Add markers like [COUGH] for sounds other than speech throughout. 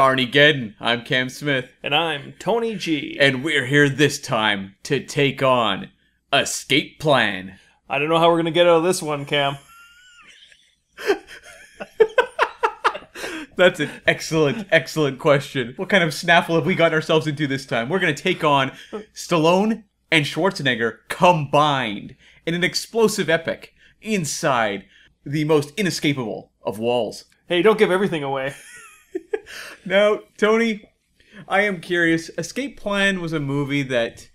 To I'm Cam Smith, And I'm Tony G. and we're here this time to take on Escape Plan. I don't know how we're gonna get out of this one, Cam. That's an excellent, excellent question. What kind of snaffle have we gotten ourselves into this time? We're going to take on Stallone and Schwarzenegger combined in an explosive epic inside the most inescapable of walls. Hey, don't give everything away. Now, Tony, I am curious. Escape Plan was a movie that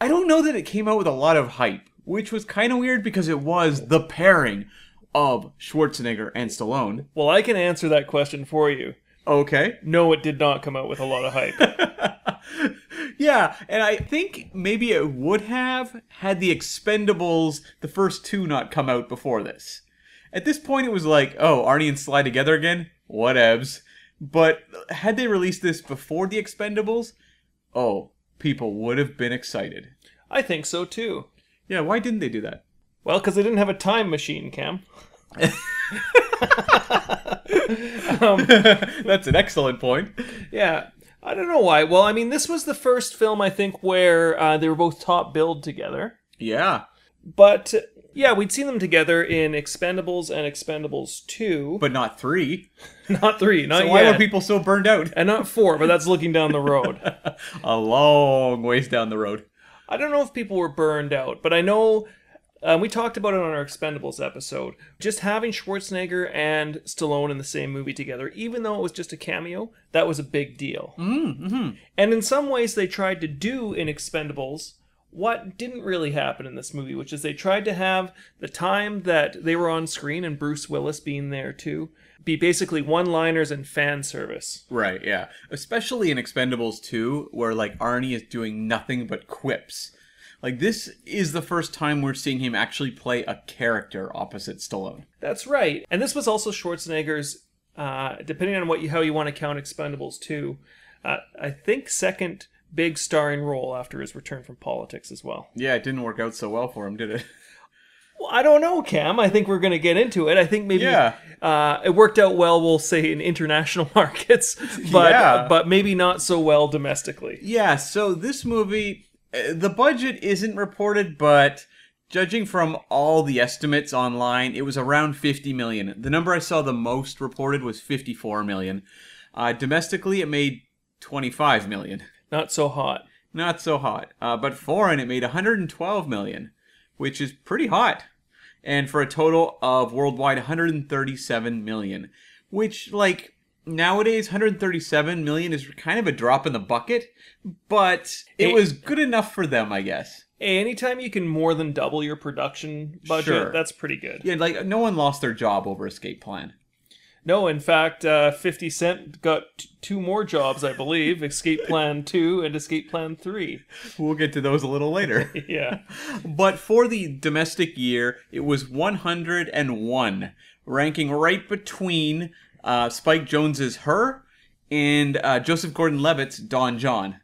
I don't know that it came out with a lot of hype, which was kind of weird because it was the pairing of Schwarzenegger and Stallone. Well, I can answer that question for you. Okay. No, it did not come out with a lot of hype. [LAUGHS] yeah, and I think maybe it would have had the Expendables, the first two, not come out before this. At this point, it was like, oh, Arnie and Sly together again? Whatevs. But had they released this before the Expendables, oh, people would have been excited. I think so too. Yeah, why didn't they do that? Well, because they didn't have a time machine, Cam. [LAUGHS] That's an excellent point. Yeah, I don't know why. Well, I mean, this was the first film I think where uh, they were both top billed together. Yeah, But yeah, we'd seen them together in Expendables and Expendables Two, but not three. [LAUGHS] not three, not So why yet, were people so burned out? and not four. But that's looking down the road. [LAUGHS] A long ways down the road. I don't know if people were burned out, but I know um, we talked about it on our Expendables episode. Just having Schwarzenegger and Stallone in the same movie together, even though it was just a cameo, that was a big deal. Mm-hmm. And in some ways, they tried to do in Expendables what didn't really happen in this movie, which is they tried to have the time that they were on screen and Bruce Willis being there too be basically one-liners and fan service. Right, yeah. Especially in Expendables 2, where like Arnie is doing nothing but quips. Like this is the first time we're seeing him actually play a character opposite Stallone. That's right. And this was also Schwarzenegger's, uh, depending on what you, how you want to count Expendables 2, uh, I think second big starring role after his return from politics as well. Yeah, it didn't work out so well for him, did it? [LAUGHS] Well, I don't know, Cam. I think we're going to get into it. I think maybe Yeah. uh, it worked out well, we'll say, in international [LAUGHS] markets, but Yeah. but maybe not so well domestically. Yeah, so this movie, uh, the budget isn't reported, but judging from all the estimates online, it was around 50 million. The number I saw the most reported was 54 million. Uh, domestically, it made 25 million. Not so hot. Not so hot. Uh, but foreign, it made 112 million, which is pretty hot. And for a total of worldwide 137 million, which, like, nowadays, 137 million is kind of a drop in the bucket, but it was good enough for them, I guess. Anytime you can more than double your production budget, Sure. that's pretty good. Yeah, like, no one lost their job over Escape Plan. No, in fact, uh, 50 Cent got t- two more jobs, I believe [LAUGHS] Escape Plan 2 and Escape Plan 3. We'll get to those a little later. [LAUGHS] Yeah. [LAUGHS] But for the domestic year, it was 101, ranking right between uh, Spike Jonze's Her and uh, Joseph Gordon-Levitt's Don Jon.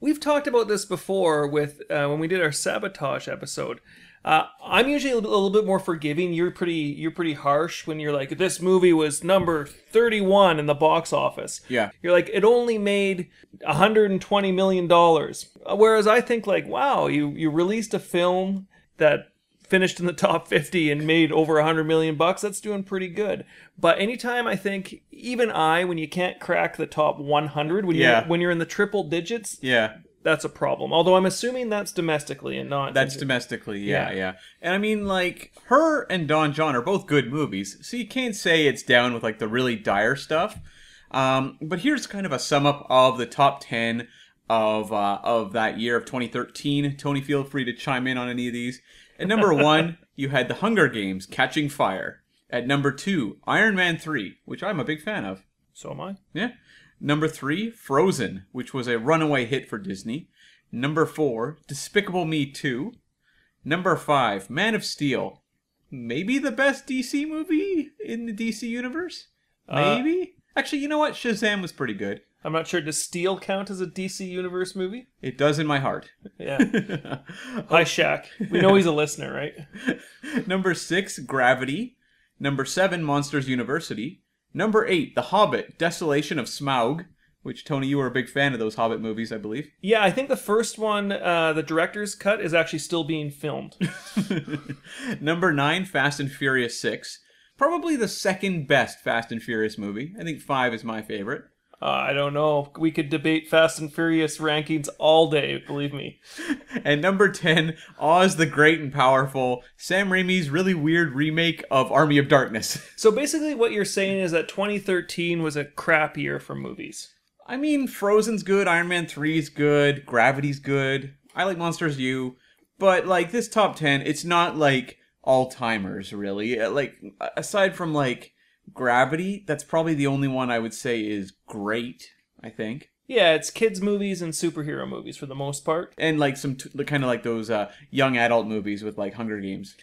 We've talked about this before with uh, when we did our sabotage episode. Uh, I'm usually a little, bit more forgiving. You're pretty you're pretty harsh when you're like this movie was number 31 in the box office. Yeah. You're like it only made 120 million dollars. Whereas I think like wow, you you released a film that finished in the top 50 and made over 100 million bucks that's doing pretty good but anytime i think even i when you can't crack the top 100 when Yeah. you're when you're in the triple digits Yeah, that's a problem. Although I'm assuming that's domestically and not. that's domestically. Yeah, Yeah. yeah, And I mean, like, Her and Don Jon are both good movies, so you can't say it's down with like the really dire stuff. Um, but here's kind of a sum up of the top ten of uh, of that year of 2013. Tony, feel free to chime in on any of these. At number [LAUGHS] one, you had The Hunger Games: Catching Fire. At number two, Iron Man 3, which I'm a big fan of. So am I. Yeah. Number three, Frozen, which was a runaway hit for Disney. Number four, Despicable Me 2. Number five, Man of Steel. Maybe the best DC movie in the DC universe? Uh, Maybe? Actually, you know what? Shazam was pretty good. I'm not sure. Does Steel count as a DC Universe movie? It does in my heart. Yeah. [LAUGHS] Hi, Shaq. We know he's a listener, right? [LAUGHS] Number six, Gravity. Number seven, Monsters University. Number eight, The Hobbit, Desolation of Smaug. Which Tony, you were a big fan of those Hobbit movies, I believe. Yeah, I think the first one, uh, the director's cut, is actually still being filmed. [LAUGHS] Number nine, Fast and Furious Six. Probably the second best Fast and Furious movie. I think five is my favorite. Uh, I don't know. We could debate Fast and Furious rankings all day, believe me. [LAUGHS] And number 10, Oz the Great and Powerful, Sam Raimi's really weird remake of Army of Darkness. [LAUGHS] So basically, what you're saying is that 2013 was a crap year for movies. I mean, Frozen's good, Iron Man 3's good, Gravity's good. I like Monsters U, but like this top 10, it's not like all-timers really. Uh, Like aside from like Gravity, that's probably the only one I would say is great, I think. Yeah, it's kids' movies and superhero movies for the most part. And like some t- kind of like those uh, young adult movies with like Hunger Games.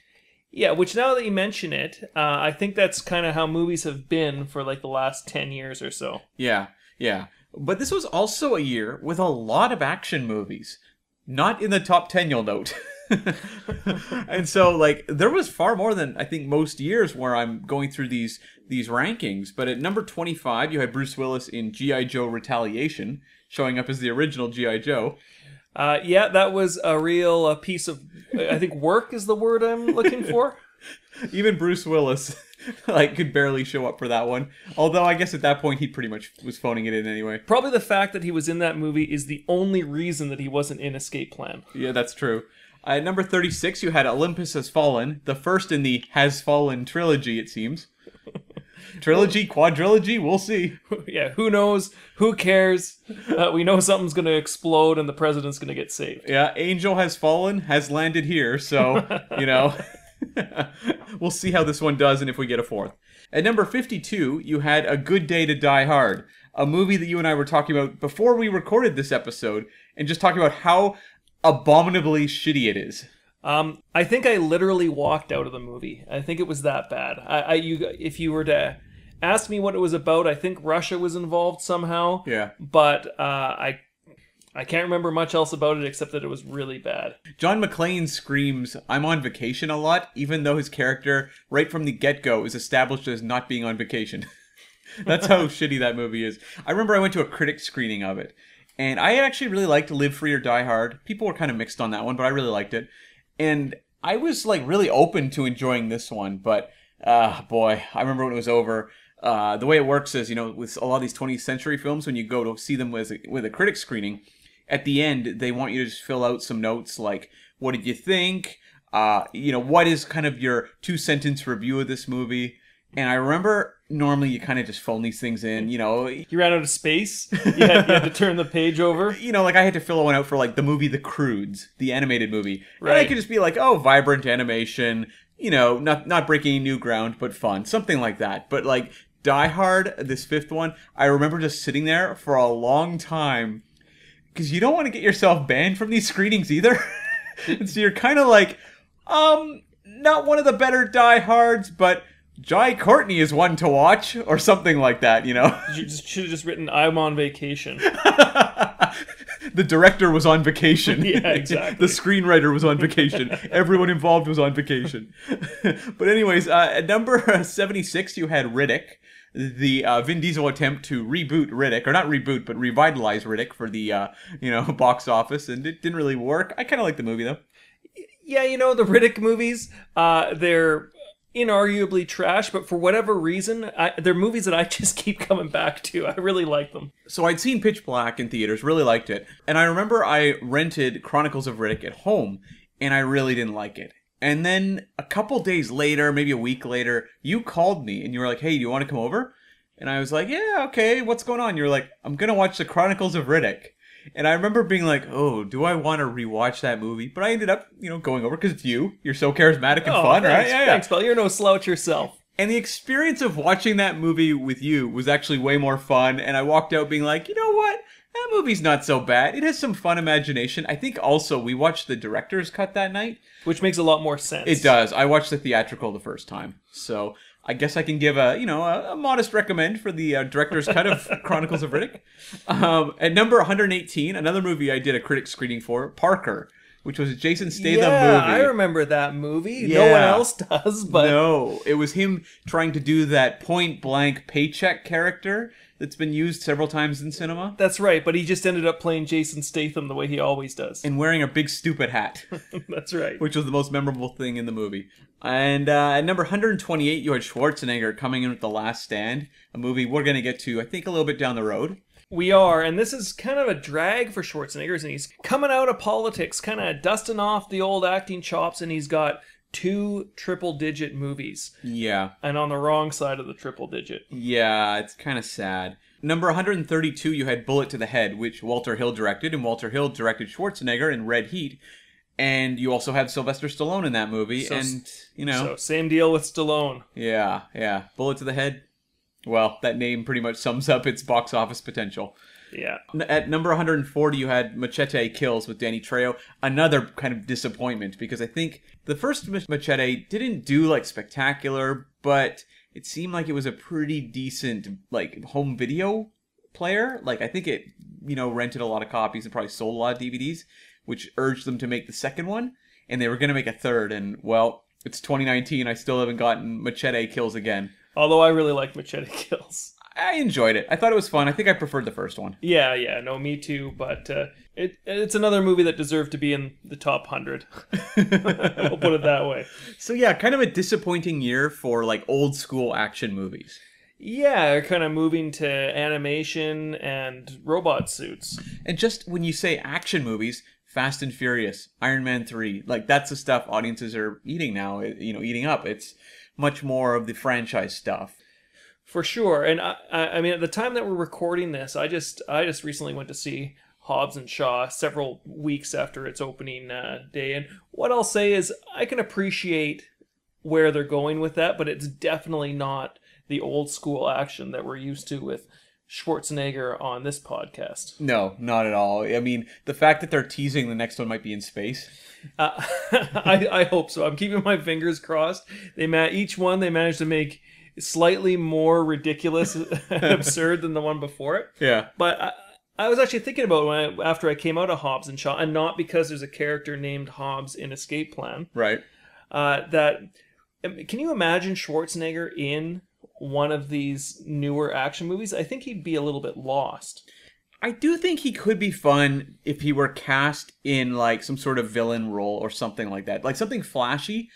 Yeah, which now that you mention it, uh, I think that's kind of how movies have been for like the last 10 years or so. Yeah, yeah. But this was also a year with a lot of action movies. Not in the top 10, you'll note. [LAUGHS] [LAUGHS] and so like there was far more than I think most years where I'm going through these these rankings, but at number 25 you had Bruce Willis in GI Joe Retaliation showing up as the original GI Joe. Uh, yeah, that was a real uh, piece of, I think work is the word I'm looking for. [LAUGHS] Even Bruce Willis [LAUGHS] like could barely show up for that one. Although I guess at that point he pretty much was phoning it in anyway. Probably the fact that he was in that movie is the only reason that he wasn't in Escape Plan. Yeah, that's true. At number 36, you had Olympus Has Fallen, the first in the Has Fallen trilogy, it seems. [LAUGHS] trilogy, quadrilogy, we'll see. [LAUGHS] yeah, who knows? Who cares? Uh, we know something's going to explode and the president's going to get saved. Yeah, Angel Has Fallen has landed here, so, you know, [LAUGHS] we'll see how this one does and if we get a fourth. At number 52, you had A Good Day to Die Hard, a movie that you and I were talking about before we recorded this episode, and just talking about how abominably shitty it is. Um, I think I literally walked out of the movie. I think it was that bad. I, I you, if you were to ask me what it was about, I think Russia was involved somehow. Yeah. But uh, I, I can't remember much else about it except that it was really bad. John McClane screams, I'm on vacation a lot, even though his character, right from the get go, is established as not being on vacation. [LAUGHS] That's how [LAUGHS] shitty that movie is. I remember I went to a critic screening of it, and I actually really liked Live Free or Die Hard. People were kind of mixed on that one, but I really liked it. And I was like really open to enjoying this one, but uh, boy, I remember when it was over. Uh, the way it works is, you know, with a lot of these 20th century films, when you go to see them with a, with a critic screening, at the end they want you to just fill out some notes like, what did you think? Uh, you know, what is kind of your two sentence review of this movie? And I remember normally you kind of just phone these things in, you know, You ran out of space. You had, you had to turn the page over. [LAUGHS] you know, like I had to fill one out for like the movie The Croods, the animated movie. And I could just be like, oh, vibrant animation, you know, not not breaking new ground, but fun, something like that. But like Die Hard, this fifth one, I remember just sitting there for a long time because you don't want to get yourself banned from these screenings either. [LAUGHS] and so you're kind of like, um, not one of the better Die Hards, but. Jai Courtney is one to watch, or something like that, you know. You just should have just written "I'm on vacation." [LAUGHS] the director was on vacation. [LAUGHS] Yeah, exactly. the screenwriter was on vacation. [LAUGHS] Everyone involved was on vacation. but anyways, uh, at number seventy six, you had Riddick, the uh, Vin Diesel attempt to reboot Riddick, or not reboot, but revitalize Riddick for the uh, you know box office, and it didn't really work. I kind of like the movie though. yeah, you know the Riddick movies. Uh, they're inarguably trash, but for whatever reason, I, they're movies that I [LAUGHS] just keep coming back to. I really like them. So I'd seen Pitch Black in theaters, really liked it, and I remember I rented Chronicles of Riddick at home, and I really didn't like it. And then a couple days later, maybe a week later, you called me and you were like, "Hey, do you want to come over?" And I was like, "Yeah, okay. What's going on?" You're like, "I'm gonna watch the Chronicles of Riddick." And I remember being like, "Oh, do I want to rewatch that movie?" But I ended up, you know, going over because it's you. You're so charismatic and Oh, fun, right? thanks, thanks, pal. You're no slouch yourself. And the experience of watching that movie with you was actually way more fun. And I walked out being like, you know what? That movie's not so bad. It has some fun imagination. I think also we watched the director's cut that night. Which makes a lot more sense. It does. I watched the theatrical the first time. So I guess I can give a you know a, a modest recommend for the uh, director's cut of [LAUGHS] Chronicles of Riddick. Um, at number 118, another movie I did a critic screening for, Parker, which was a Jason Statham yeah, movie. I remember that movie. No one else does, but no, it was him trying to do that point blank paycheck character that's been used several times in cinema that's right. But he just ended up playing Jason Statham the way he always does. and wearing a big stupid hat, [LAUGHS] that's right. which was the most memorable thing in the movie. And uh, at number 128, you had Schwarzenegger coming in with The Last Stand, a movie we're going to get to, I think, a little bit down the road. We are, and this is kind of a drag for Schwarzenegger, and he's coming out of politics, kind of dusting off the old acting chops, and he's got two triple-digit movies, Yeah, and on the wrong side of the triple digit. yeah, it's kind of sad. Number 132, you had Bullet to the Head, which Walter Hill directed, and Walter Hill directed Schwarzenegger in Red Heat. And you also have Sylvester Stallone in that movie, So- and you know, So same deal with Stallone. Yeah, yeah. Bullet to the head. Well, that name pretty much sums up its box office potential. Yeah. At number 140, you had Machete Kills with Danny Trejo. Another kind of disappointment because I think the first Machete didn't do like spectacular, but it seemed like it was a pretty decent like home video player. Like I think it, you know, rented a lot of copies and probably sold a lot of DVDs, which urged them to make the second one. And they were going to make a third, and well, it's 2019. I still haven't gotten Machete Kills again. Although I really like Machete Kills. I enjoyed it. I thought it was fun. I think I preferred the first one. Yeah, yeah, no, me too. But uh, it it's another movie that deserved to be in the top hundred. [LAUGHS] we'll put it that way. So yeah, kind of a disappointing year for like old school action movies. Yeah, they're kind of moving to animation and robot suits. And just when you say action movies, Fast and Furious, Iron Man 3, like that's the stuff audiences are eating now, you know, eating up. It's much more of the franchise stuff. For sure, and I, I mean, at the time that we're recording this, I just I just recently went to see Hobbs and Shaw several weeks after its opening uh, day, and what I'll say is I can appreciate where they're going with that, but it's definitely not the old school action that we're used to with Schwarzenegger on this podcast. No, not at all. I mean, the fact that they're teasing the next one might be in space. Uh, [LAUGHS] I, I hope so. I'm keeping my fingers crossed. They ma- each one they managed to make slightly more ridiculous and [LAUGHS] [LAUGHS] absurd than the one before it. Yeah. But I, I was actually thinking about when I, after I came out of Hobbs and Shaw, and not because there's a character named Hobbs in Escape Plan. Right. Uh, that um, can you imagine Schwarzenegger in one of these newer action movies? I think he'd be a little bit lost. I do think he could be fun if he were cast in like some sort of villain role or something like that. Like something flashy,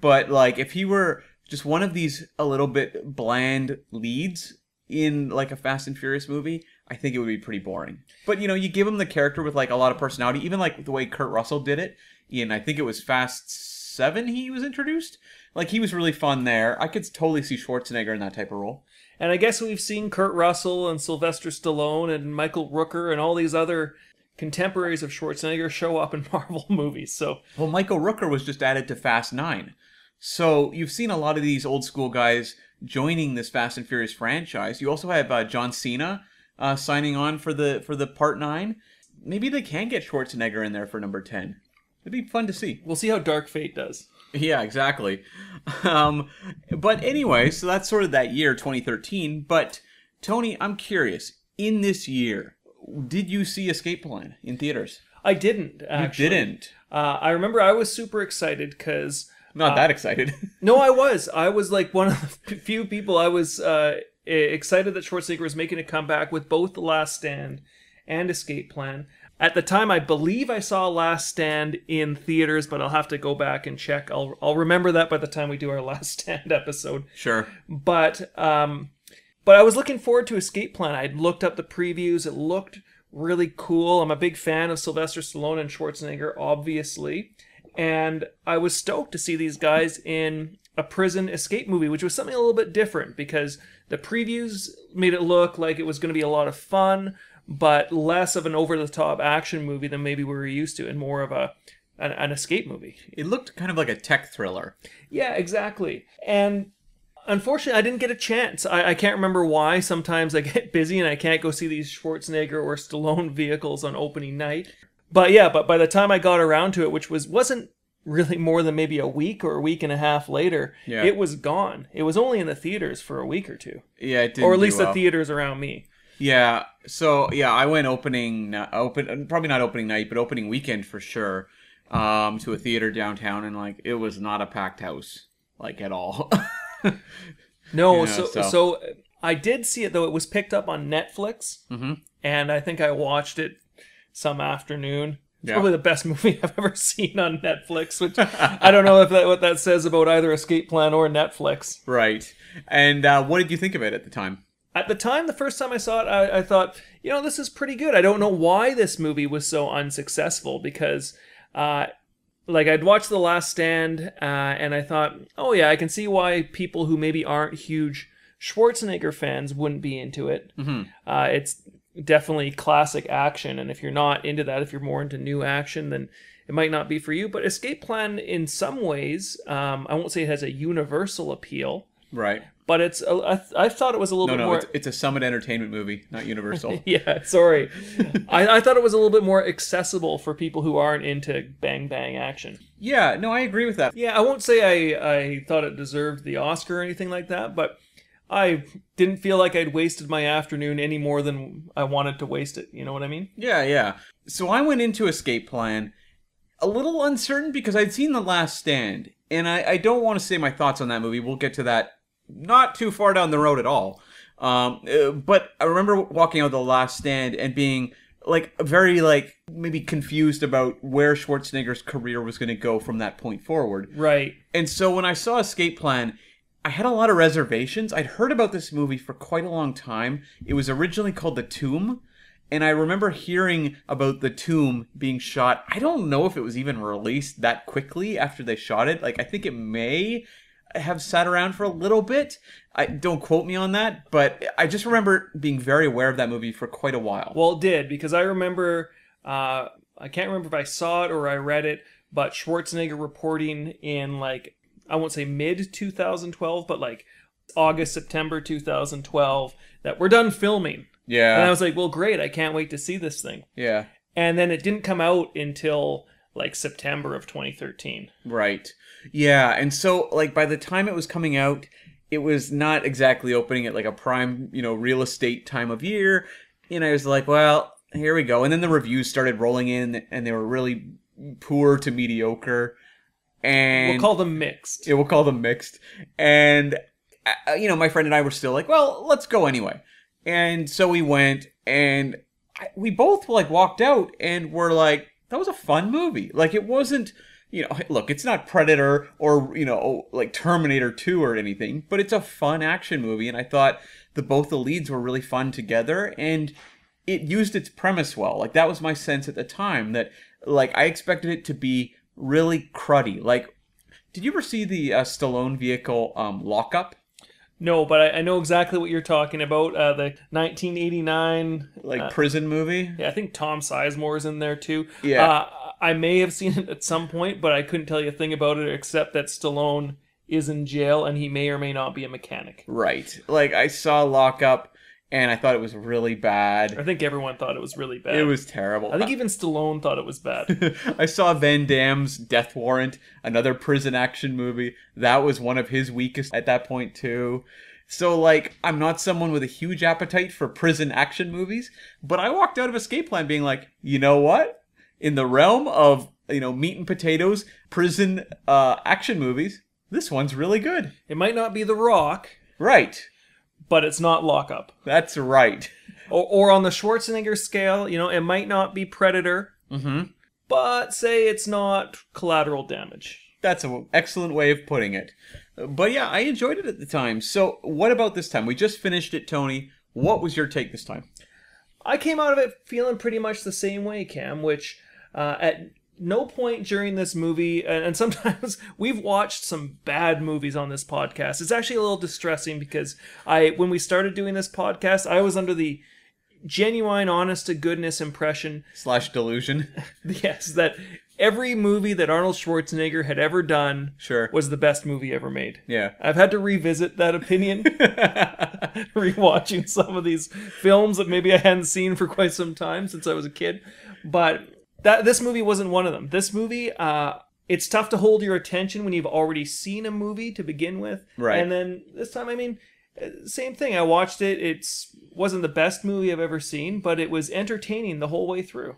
but like if he were just one of these a little bit bland leads in like a Fast and Furious movie, I think it would be pretty boring. But you know, you give him the character with like a lot of personality, even like the way Kurt Russell did it in I think it was Fast 7 he was introduced. Like he was really fun there. I could totally see Schwarzenegger in that type of role. And I guess we've seen Kurt Russell and Sylvester Stallone and Michael Rooker and all these other contemporaries of Schwarzenegger show up in [LAUGHS] Marvel movies. So Well, Michael Rooker was just added to Fast 9. So you've seen a lot of these old school guys joining this Fast and Furious franchise. You also have uh, John Cena uh, signing on for the for the Part 9. Maybe they can get Schwarzenegger in there for number 10. It'd be fun to see. we'll see how Dark Fate does. Yeah, exactly. Um, but anyway, so that's sort of that year, 2013. But Tony, I'm curious. In this year, did you see Escape Plan in theaters? I didn't actually. You didn't. Uh, I remember I was super excited because Not that excited. [LAUGHS] no, I was. I was like one of the [LAUGHS] few people. I was uh, excited that Schwarzenegger was making a comeback with both The Last Stand and Escape Plan. At the time, I believe I saw Last Stand in theaters, but I'll have to go back and check. I'll I'll remember that by the time we do our [LAUGHS] Last Stand episode. sure. But um, but I was looking forward to Escape Plan. I'd looked up the previews. It looked really cool. I'm a big fan of Sylvester Stallone and Schwarzenegger, obviously, and I was stoked to see these guys in a prison escape movie, which was something a little bit different because the previews made it look like it was going to be a lot of fun, but less of an over-the-top action movie than maybe we were used to, and more of a an, an escape movie. It looked kind of like a tech thriller. Yeah, exactly. And unfortunately, I didn't get a chance. I, I can't remember why. Sometimes I get [LAUGHS] busy and I can't go see these Schwarzenegger or Stallone vehicles on opening night. But yeah, but by the time I got around to it, which was wasn't really more than maybe a week or a week and a half later, Yeah. it was gone. It was only in the theaters for a week or two, Yeah, it didn't or at least the theaters around me. Yeah. So yeah, I went opening open probably not opening night, but opening weekend for sure. Um, to a theater downtown, and like it was not a packed house, like at all. [LAUGHS] No, Yeah, so, so- so I did see it though. It was picked up on Netflix, Mhm. and I think I watched it some afternoon. It's Yeah. probably the best [LAUGHS] movie I've ever seen on Netflix. Which I don't know if that what that says about either Escape Plan or Netflix. right. And uh, what did you think of it at the time? At the time, the first time I saw it, I, I thought, you know, this is pretty good. I don't know why this movie was so unsuccessful because, uh, like, I'd watched The Last Stand, uh, and I thought, oh yeah, I can see why people who maybe aren't huge Schwarzenegger fans wouldn't be into it. Mm-hmm. Uh, it's definitely classic action, and if you're not into that, if you're more into new action, then it might not be for you. But Escape Plan, in some ways, um, I won't say it has a universal appeal, Right. but it's. I thought it was a little No, bit no, more. it's, it's a Summit Entertainment movie, not Universal. [LAUGHS] yeah, sorry. I, I thought it was a little bit more accessible for people who aren't into bang bang action. yeah, no, I agree with that. Yeah, I won't say I, I thought it deserved the Oscar or anything like that, but I didn't feel like I'd wasted my afternoon any more than I wanted to waste it. You know what I mean? Yeah, yeah. So I went into Escape Plan a little uncertain because I'd seen The Last Stand, and I, I don't want to say my thoughts on that movie. We'll get to that not too far down the road at all. Um, uh, but I remember walking out of The Last Stand and being like very like maybe confused about where Schwarzenegger's career was going to go from that point forward. Right. And so when I saw Escape Plan, I had a lot of reservations. I'd heard about this movie for quite a long time. It was originally called The Tomb, and I remember hearing about The Tomb being shot. I don't know if it was even released that quickly after they shot it. Like I think it may have sat around for a little bit. I don't quote me on that, but I just remember being very aware of that movie for quite a while. Well, it did because I remember. Uh, I can't remember if I saw it or I read it, but Schwarzenegger reporting in like I won't say mid 2012, but like August September 2012 that we're done filming. Yeah. And I was like, well, great. I can't wait to see this thing. Yeah. And then it didn't come out until like September of 2013. Right. Yeah, and so like by the time it was coming out, it was not exactly opening at like a prime, you know, real estate time of year. And I was like, well, here we go. And then the reviews started rolling in and they were really poor to mediocre. And We'll call them mixed. yeah, we'll call them mixed. And uh, you know, my friend and I were still like, well, let's go anyway. And so we went, and I, we both like walked out, and were like, that was a fun movie. Like it wasn't, you know, [LAUGHS] look, it's not Predator or you know, like Terminator Two or anything, but it's a fun action movie. And I thought the both the leads were really fun together, and it used its premise well. Like that was my sense at the time that like I expected it to be really cruddy. Like, did you ever see the uh, Stallone vehicle um, Lockup? No, but I, I know exactly what you're talking about. Uh, the 1989. Like uh, prison movie? yeah, I think Tom Sizemore's in there too. Yeah. Uh, I may have seen it at some point, but I couldn't tell you a thing about it except that Stallone is in jail and he may or may not be a mechanic. Right. Like I saw Lockup, and I thought it was really bad. I think everyone thought it was really bad. It was terrible. I think even Stallone thought it was bad. [LAUGHS] I saw Van Damme's Death Warrant, another prison action movie. That was one of his weakest at that point too. So like, I'm not someone with a huge appetite for prison action movies, but I walked out of Escape Plan being like, you know what? In the realm of you know meat and potatoes, prison uh, action movies, this one's really good. it might not be The Rock, Right. But it's not Lockup. That's right. [LAUGHS] Or, or on the Schwarzenegger scale, you know, it might not be Predator, Mm-hmm. but say it's not Collateral Damage. That's an excellent way of putting it. But yeah, I enjoyed it at the time. So, what about this time? We just finished it, Tony. What was your take this time? I came out of it feeling pretty much the same way, Cam, which uh, at no point during this movie, and, [LAUGHS] sometimes we've watched some bad movies on this podcast. It's actually a little distressing because I, when we started doing this podcast, I was under the genuine, honest to goodness impression, Slash delusion. [LAUGHS] yes, that every movie that Arnold Schwarzenegger had ever done Sure. was the best movie ever made. Yeah. I've had to revisit that opinion, [LAUGHS] rewatching some of these films that maybe I hadn't seen for quite some time since I was a kid. But that this movie wasn't one of them. This movie, uh, it's tough to hold your attention when you've already seen a movie to begin with. Right. And then this time, I mean, uh, same thing. I watched it. It's wasn't the best movie I've ever seen, but it was entertaining the whole way through.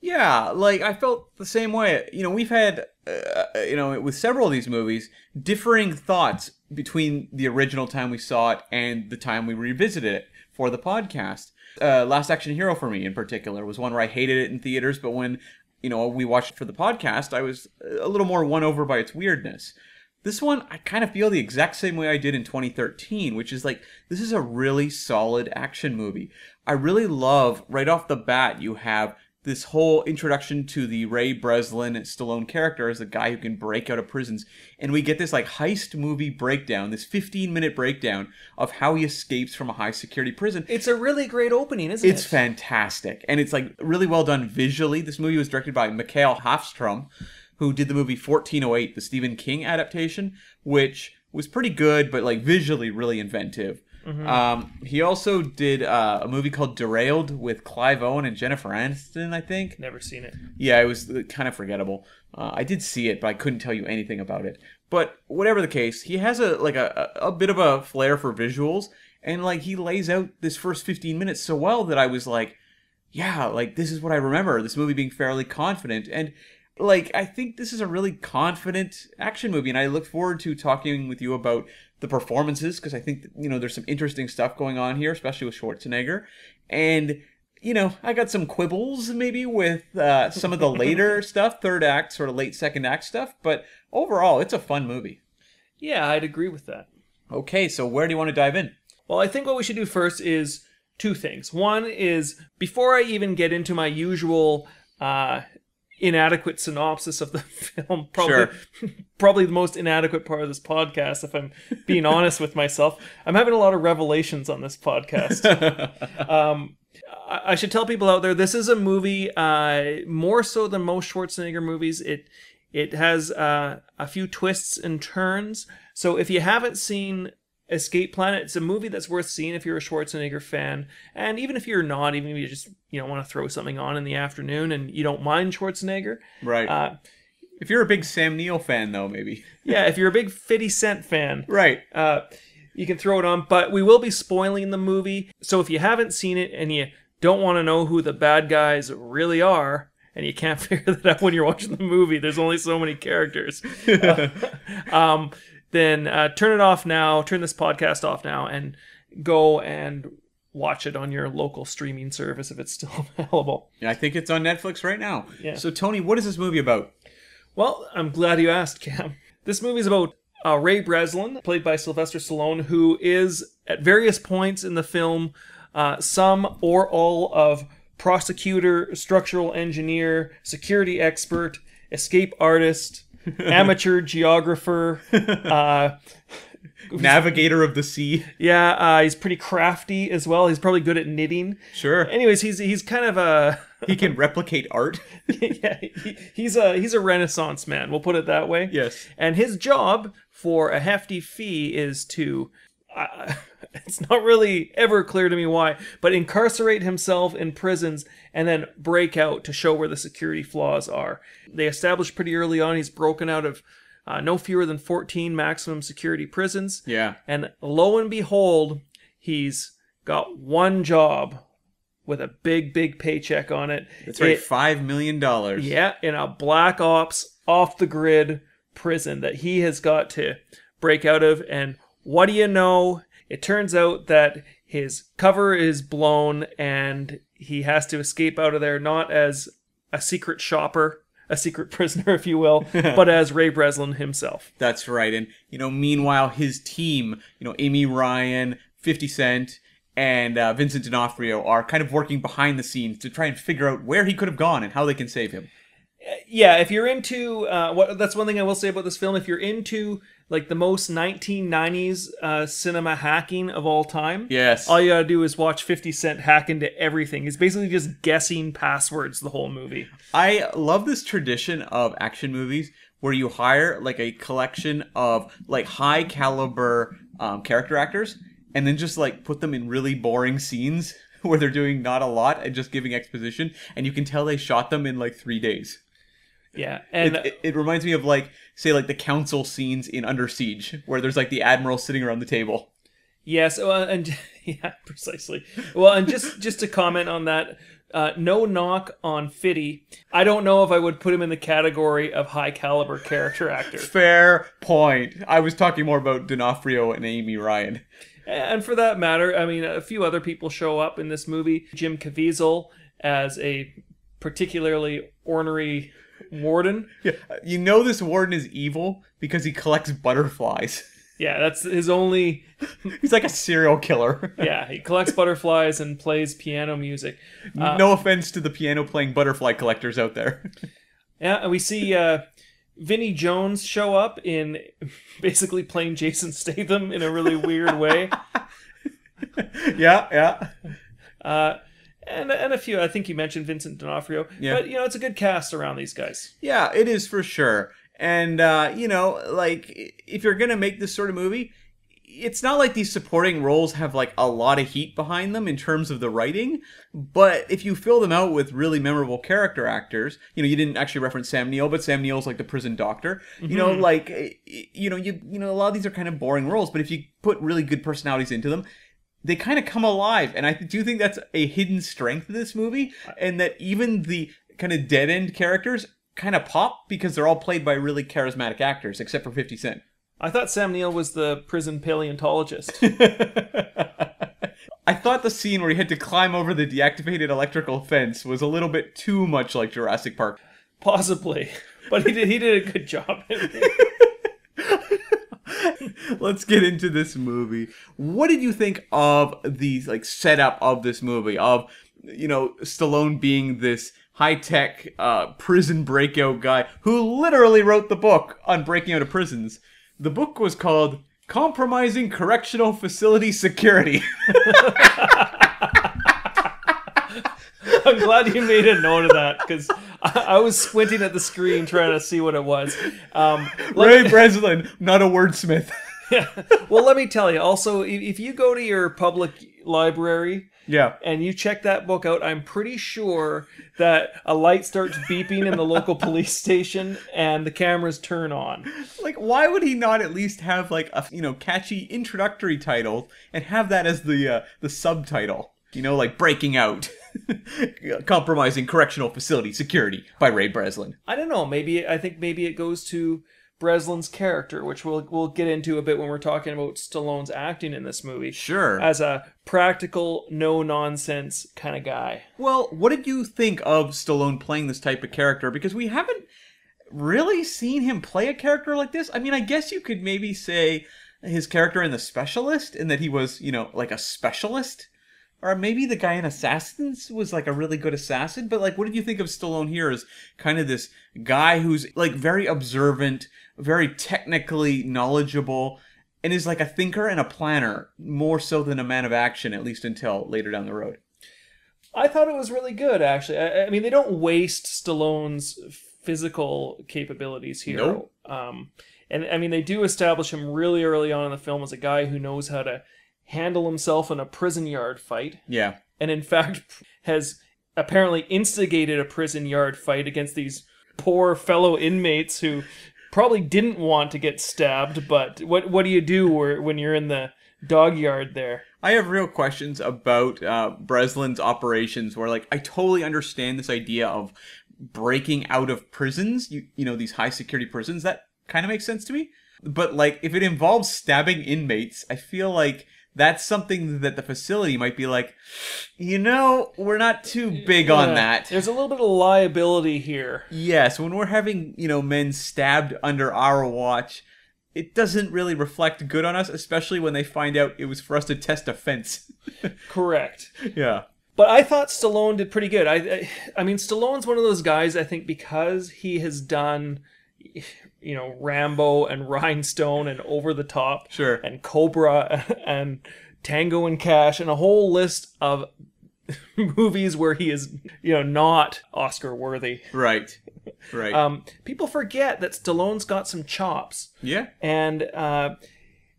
Yeah, like I felt the same way. You know, we've had, uh, you know, with several of these movies, differing thoughts between the original time we saw it and the time we revisited it for the podcast. Uh, Last Action Hero for me in particular was one where I hated it in theaters, but when you know we watched it for the podcast, I was a little more won over by its weirdness. This one, I kind of feel the exact same way I did in 2013, which is like, this is a really solid action movie. I really love, right off the bat, you have this whole introduction to the Ray Breslin Stallone character as a guy who can break out of prisons. And we get this like heist movie breakdown, this 15 minute breakdown of how he escapes from a high security prison. It's a really great opening, isn't It's it? It's fantastic. And it's like really well done visually. This movie was directed by Mikael Håfström, who did the movie 1408, the Stephen King adaptation, which was pretty good, but like visually really inventive. Um, he also did uh, a movie called Derailed with Clive Owen and Jennifer Aniston, I think. Never seen it. Yeah, it was kind of forgettable. Uh, I did see it, but I couldn't tell you anything about it. But whatever the case, he has a like a, a a bit of a flair for visuals, and like he lays out this first 15 minutes so well that I was like, yeah, like this is what I remember. This movie being fairly confident, and like I think this is a really confident action movie, and I look forward to talking with you about the performances because I think you know there's some interesting stuff going on here, especially with Schwarzenegger, and you know I got some quibbles maybe with uh, some of the later [LAUGHS] stuff, third act, sort of late second act stuff, but overall it's a fun movie. Yeah, I'd agree with that. Okay, so where do you want to dive in? Well, I think what we should do first is two things. One is before I even get into my usual uh, inadequate synopsis of the [LAUGHS] film, probably probably the most inadequate part of this podcast, if I'm being honest with myself. I'm having a lot of revelations on this podcast. [LAUGHS] um, I I should tell people out there this is a movie uh, more so than most Schwarzenegger movies. It it has uh, a few twists and turns. So if you haven't seen Escape Planet, it's a movie that's worth seeing if you're a Schwarzenegger fan, and even if you're not, even if you just you know want to throw something on in the afternoon and you don't mind Schwarzenegger. Right. Uh, if you're a big Sam Neill fan, though, maybe. [LAUGHS] yeah, if you're a big 50 Cent fan, Right. uh, you can throw it on. But we will be spoiling the movie, so if you haven't seen it and you don't want to know who the bad guys really are, and you can't [LAUGHS] figure that out when you're watching the movie, there's only so many characters. [LAUGHS] um, then uh, turn it off now. Turn this podcast off now, and go and watch it on your local streaming service if it's still [LAUGHS] available. I think it's on Netflix right now. Yeah. So Tony, what is this movie about? Well, I'm glad you asked, Cam. This movie is about uh, Ray Breslin, played by Sylvester Stallone, who is at various points in the film uh, some or all of prosecutor, structural engineer, security expert, escape artist, [LAUGHS] amateur geographer. Uh, Navigator of the Sea. yeah, uh, he's pretty crafty as well. He's probably good at knitting. Sure. Anyways, he's he's kind of a [LAUGHS] He can replicate art. [LAUGHS] yeah, he, he's a he's a renaissance man. We'll put it that way. Yes. And his job for a hefty fee is to. Uh, [LAUGHS] it's not really ever clear to me why, but incarcerate himself in prisons and then break out to show where the security flaws are. They established pretty early on he's broken out of uh, no fewer than 14 maximum security prisons. Yeah. And lo and behold, he's got one job with a big, big paycheck on it. That's right. It- Five million dollars. yeah, in a black ops off the grid prison that he has got to break out of. And what do you know? It turns out that his cover is blown and he has to escape out of there not as a secret shopper, a secret [LAUGHS] prisoner, if you will, [LAUGHS] but as Ray Breslin himself. That's right. And you know, meanwhile, his team, you know, Amy Ryan, Fifty Cent, and uh, Vincent D'Onofrio are kind of working behind the scenes to try and figure out where he could have gone and how they can save him. yeah, if you're into uh, what that's one thing I will say about this film. If you're into like the most 1990s uh, cinema hacking of all time, Yes. all you gotta do is watch 50 Cent hack into everything. He's basically just guessing passwords the whole movie. I love this tradition of action movies where you hire like a collection of like high caliber um, character actors and then just like put them in really boring scenes [LAUGHS] where they're doing not a lot and just giving exposition and you can tell they shot them in like three days. Yeah, and It, it, it reminds me of like say like the council scenes in Under Siege where there's like the admiral sitting around the table. Yes, well, and [LAUGHS] yeah, precisely. Well, and just just to comment on that, uh, no knock on Fitty. I don't know if I would put him in the category of high caliber character actor. Fair point. I was talking more about D'Onofrio and Amy Ryan. And for that matter, I mean, a few other people show up in this movie. Jim Caviezel as a particularly ornery warden. Yeah, you know this warden is evil because he collects butterflies. Yeah, that's his only. [LAUGHS] He's like a serial killer. [LAUGHS] Yeah, he collects butterflies and plays piano music. Uh, no offense to the piano playing butterfly collectors out there. [LAUGHS] Yeah, and we see uh, Vinnie Jones show up in basically playing Jason Statham in a really weird way. yeah, yeah. Uh, and, and a few, I think you mentioned Vincent D'Onofrio. Yeah. But, you know, it's a good cast around these guys. Yeah, it is for sure. And uh, you know, like if you're gonna make this sort of movie, it's not like these supporting roles have like a lot of heat behind them in terms of the writing, but if you fill them out with really memorable character actors, you know, you didn't actually reference Sam Neill, but Sam Neill's like the prison doctor. You know, like eh, you know, you you know, a lot of these are kind of boring roles, but if you put really good personalities into them, they kind of come alive, and I do think that's a hidden strength of this movie, and that even the kind of dead end characters kind of pop because they're all played by really charismatic actors, except for Fifty Cent. I thought Sam Neill was the prison paleontologist. [LAUGHS] I thought the scene where he had to climb over the deactivated electrical fence was a little bit too much like Jurassic Park. Possibly. But he did, he did a good job. [LAUGHS] [LAUGHS] Let's get into this movie. What did you think of the like setup of this movie? Of you know Stallone being this high tech uh, prison breakout guy who literally wrote the book on breaking out of prisons. The book was called "Compromising Correctional Facility Security." [LAUGHS] [LAUGHS] I'm glad you made a note of that because I, I was squinting at the screen trying to see what it was. Um, Ray me- [LAUGHS] Breslin, not a wordsmith. [LAUGHS] well, let me tell you. Also, if, if you go to your public library yeah. and you check that book out, I'm pretty sure that a light starts beeping in the local police station and the cameras turn on. Like, why would he not at least have like a you know catchy introductory title and have that as the uh, the subtitle? You know, like breaking out, compromising correctional facility security by Ray Breslin. I don't know. Maybe I think maybe it goes to Breslin's character, which we'll we'll get into a bit when we're talking about Stallone's acting in this movie. Sure. As a practical, no nonsense kind of guy. well, what did you think of Stallone playing this type of character? Because we haven't really seen him play a character like this. I mean, I guess you could maybe say his character in The Specialist, in that he was, you know, like a specialist. Or maybe the guy in Assassins was like a really good assassin, but like, what did you think of Stallone here as kind of this guy who's like very observant, very technically knowledgeable, and is like a thinker and a planner more so than a man of action, at least until later down the road? I thought it was really good, actually. I, I mean, they don't waste Stallone's physical capabilities here. Nope. Um, and I mean, they do establish him really early on in the film as a guy who knows how to handle himself in a prison yard fight, Yeah. and in fact [LAUGHS] has apparently instigated a prison yard fight against these poor fellow inmates who probably didn't want to get stabbed. But what what do you do where, when you're in the dog yard there? I have real questions about uh, Breslin's operations. Where like I totally understand this idea of breaking out of prisons. You you know these high security prisons that kind of makes sense to me. But like if it involves stabbing inmates, I feel like that's something that the facility might be like, you know, we're not too big on that. There's a little bit of liability here. Yes, when we're having, you know, men stabbed under our watch, it doesn't really reflect good on us, especially when they find out it was for us to test a fence. [LAUGHS] Correct. yeah. but I thought Stallone did pretty good. I, I, I mean, Stallone's one of those guys. I think because he has done, you know, Rambo and [LAUGHS] Rhinestone and Over the Top, Sure. and Cobra [LAUGHS] and Tango and Cash and a whole list of [LAUGHS] movies where he is, you know, not Oscar worthy. Right. Right. Um, people forget that Stallone's got some chops yeah. and uh,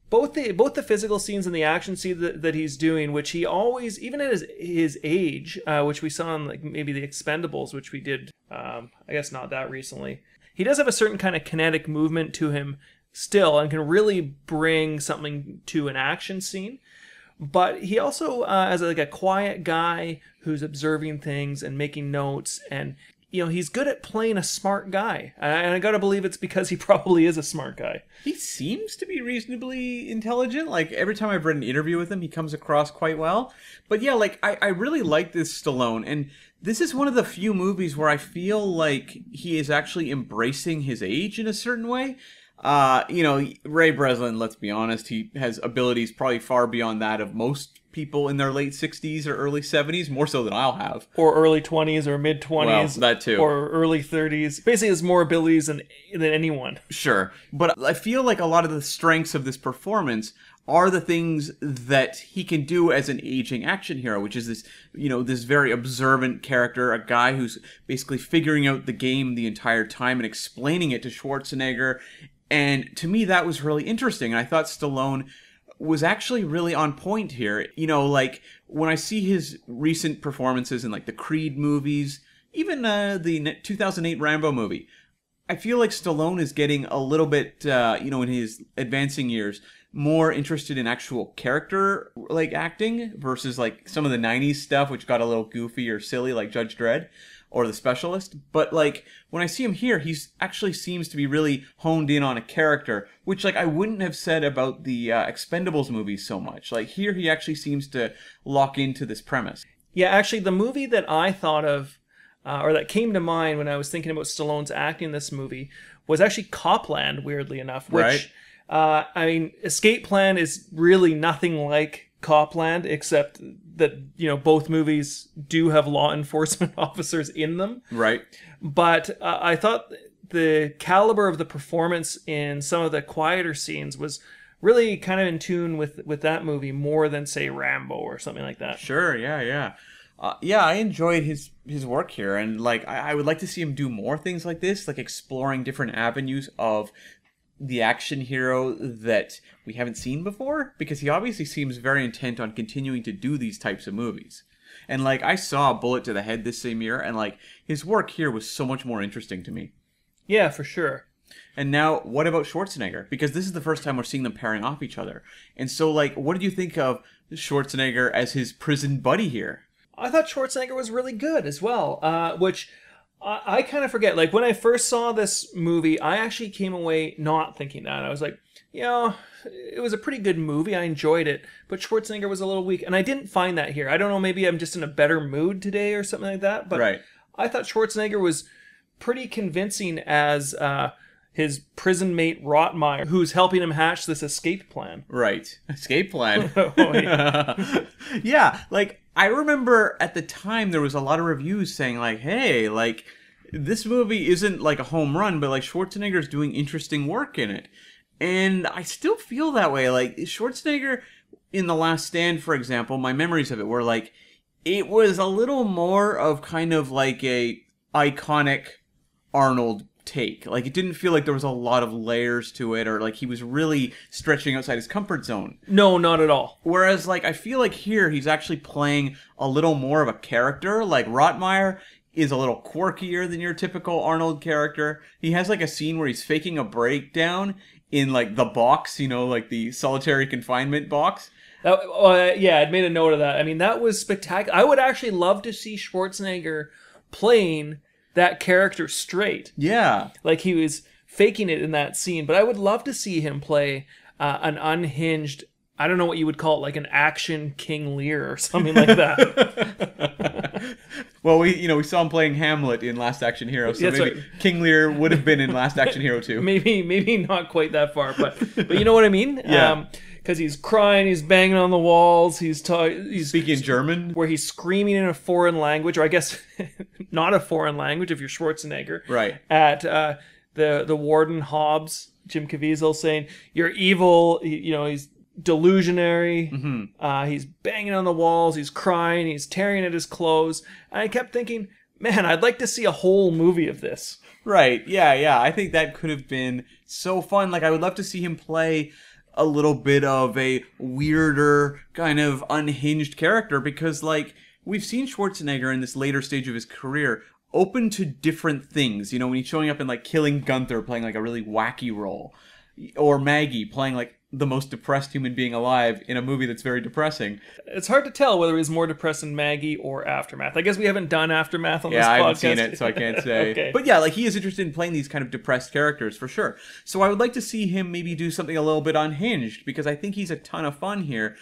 both the both the physical scenes and the action scene that, that he's doing, which he always, even at his his age, uh, which we saw in like maybe the Expendables, which we did, um, I guess not that recently. He does have a certain kind of kinetic movement to him still, and can really bring something to an action scene. But he also, uh, as like a quiet guy who's observing things and making notes, and you know he's good at playing a smart guy, and I gotta believe it's because he [LAUGHS] probably is a smart guy. He seems to be reasonably intelligent. Like every time I've read an interview with him, he comes across quite well. But yeah, like I, I really like this Stallone, and this is one of the few movies where I feel like he is actually embracing his age in a certain way. Uh, you know, Ray Breslin, let's be honest, he has abilities probably far beyond that of most people in their late 60s or early 70s, more so than I'll have. or early 20s or mid 20s Well, that too. or early 30s basically has more abilities than than anyone Sure. But I feel like a lot of the strengths of this performance are the things that he can do as an aging action hero, which is this, you know, this very observant character, a guy who's basically figuring out the game the entire time and explaining it to Schwarzenegger. And to me, that was really interesting. And I thought Stallone was actually really on point here. You know, like when I see his recent performances in like the Creed movies, even uh, the 2008 Rambo movie, I feel like Stallone is getting a little bit, uh, you know, in his advancing years, more interested in actual character like acting versus like some of the 90s stuff, which got a little goofy or silly, like Judge Dredd or The Specialist. But like when I see him here, he's actually seems to be really honed in on a character, which like I wouldn't have said about the uh, Expendables movies so much. Like here, he actually seems to lock into this premise. yeah actually the movie that i thought of uh, or that came to mind when i was thinking about stallone's acting in this movie was actually Cop Land weirdly enough which Right. Uh, i mean escape plan is really nothing like Cop Land except that you know both movies do have law [LAUGHS] enforcement officers in them Right. but uh, I thought the caliber of the performance in some of the quieter scenes was really kind of in tune with with that movie more than say Rambo or something like that. Sure, yeah, yeah. Uh, yeah, I enjoyed his his work here, and like I, I would like to see him do more things like this, like exploring different avenues of the action hero that we haven't seen before, because he obviously seems very intent on continuing to do these types of movies. And like I saw Bullet to the Head this same year, and like his work here was so much more interesting to me. Yeah, for sure. And now, what about Schwarzenegger? Because this is the first time we're seeing them pairing off each other. And so, like, what did you think of Schwarzenegger as his prison buddy here? I thought Schwarzenegger was really good as well, uh, which I, I kind of forget. Like when I first saw this movie, I actually came away not thinking that. I was like, you know, it was a pretty good movie. I enjoyed it, but Schwarzenegger was a little weak, and I didn't find that here. I don't know. Maybe I'm just in a better mood today or something like that. But Right. I thought Schwarzenegger was pretty convincing as uh, his prison mate Rottmayer, who's helping him hatch this escape plan. Right. Escape plan. [LAUGHS] Oh, yeah. [LAUGHS] yeah, like I remember at the time there was a lot of reviews saying like, "Hey, like this movie isn't like a home run, but like Schwarzenegger's doing interesting work in it." And I still feel that way. Like Schwarzenegger in The Last Stand, for example, my memories of it were like it was a little more of kind of like a iconic Arnold take. Like it didn't feel like there was a lot of layers to it or like he was really stretching outside his comfort zone. No, not at all. Whereas, like, I feel like here he's actually playing a little more of a character. Like, Rottmayer is a little quirkier than your typical Arnold character. He has, like, a scene where he's faking a breakdown in, like, the box, you know, like the solitary confinement box. That, uh, yeah, I'd made a note of that. I mean, that was spectacular. I would actually love to see Schwarzenegger playing that character straight, Yeah. like he was faking it in that scene. But I would love to see him play uh, an unhinged. I don't know what you would call it, like an action King Lear or something like that. [LAUGHS] Well, we you know we saw him playing Hamlet in Last Action Hero, so That's maybe right. King Lear would have been in Last Action Hero [LAUGHS] too. maybe maybe not quite that far, but but you know what I mean? Yeah. Because he's crying, he's banging on the walls, he's ta- he's Speaking German, where he's screaming in a foreign language, or I guess [LAUGHS] not a foreign language if you're Schwarzenegger. right? At uh, the the warden Hobbs, Jim Caviezel, saying you're evil. You you know he's delusionary. Mm-hmm. Uh, he's banging on the walls. He's crying. He's tearing at his clothes. And I kept thinking, man, I'd like to see a whole movie of this. Right. Yeah, yeah. I think that could have been so fun. Like I would love to see him play a little bit of a weirder, kind of unhinged character because like we've seen Schwarzenegger in this later stage of his career open to different things. You know, when he's showing up in like Killing Gunther playing like a really wacky role or Maggie playing like the most depressed human being alive in a movie that's very depressing. It's hard to tell whether he's more depressed in Maggie or Aftermath. I guess we haven't done Aftermath on this Yeah, I podcast. haven't seen it, so I can't [LAUGHS] say. Okay. But yeah, like he is interested in playing these kind of depressed characters for sure. So I would like to see him maybe do something a little bit unhinged because I think he's a ton of fun here.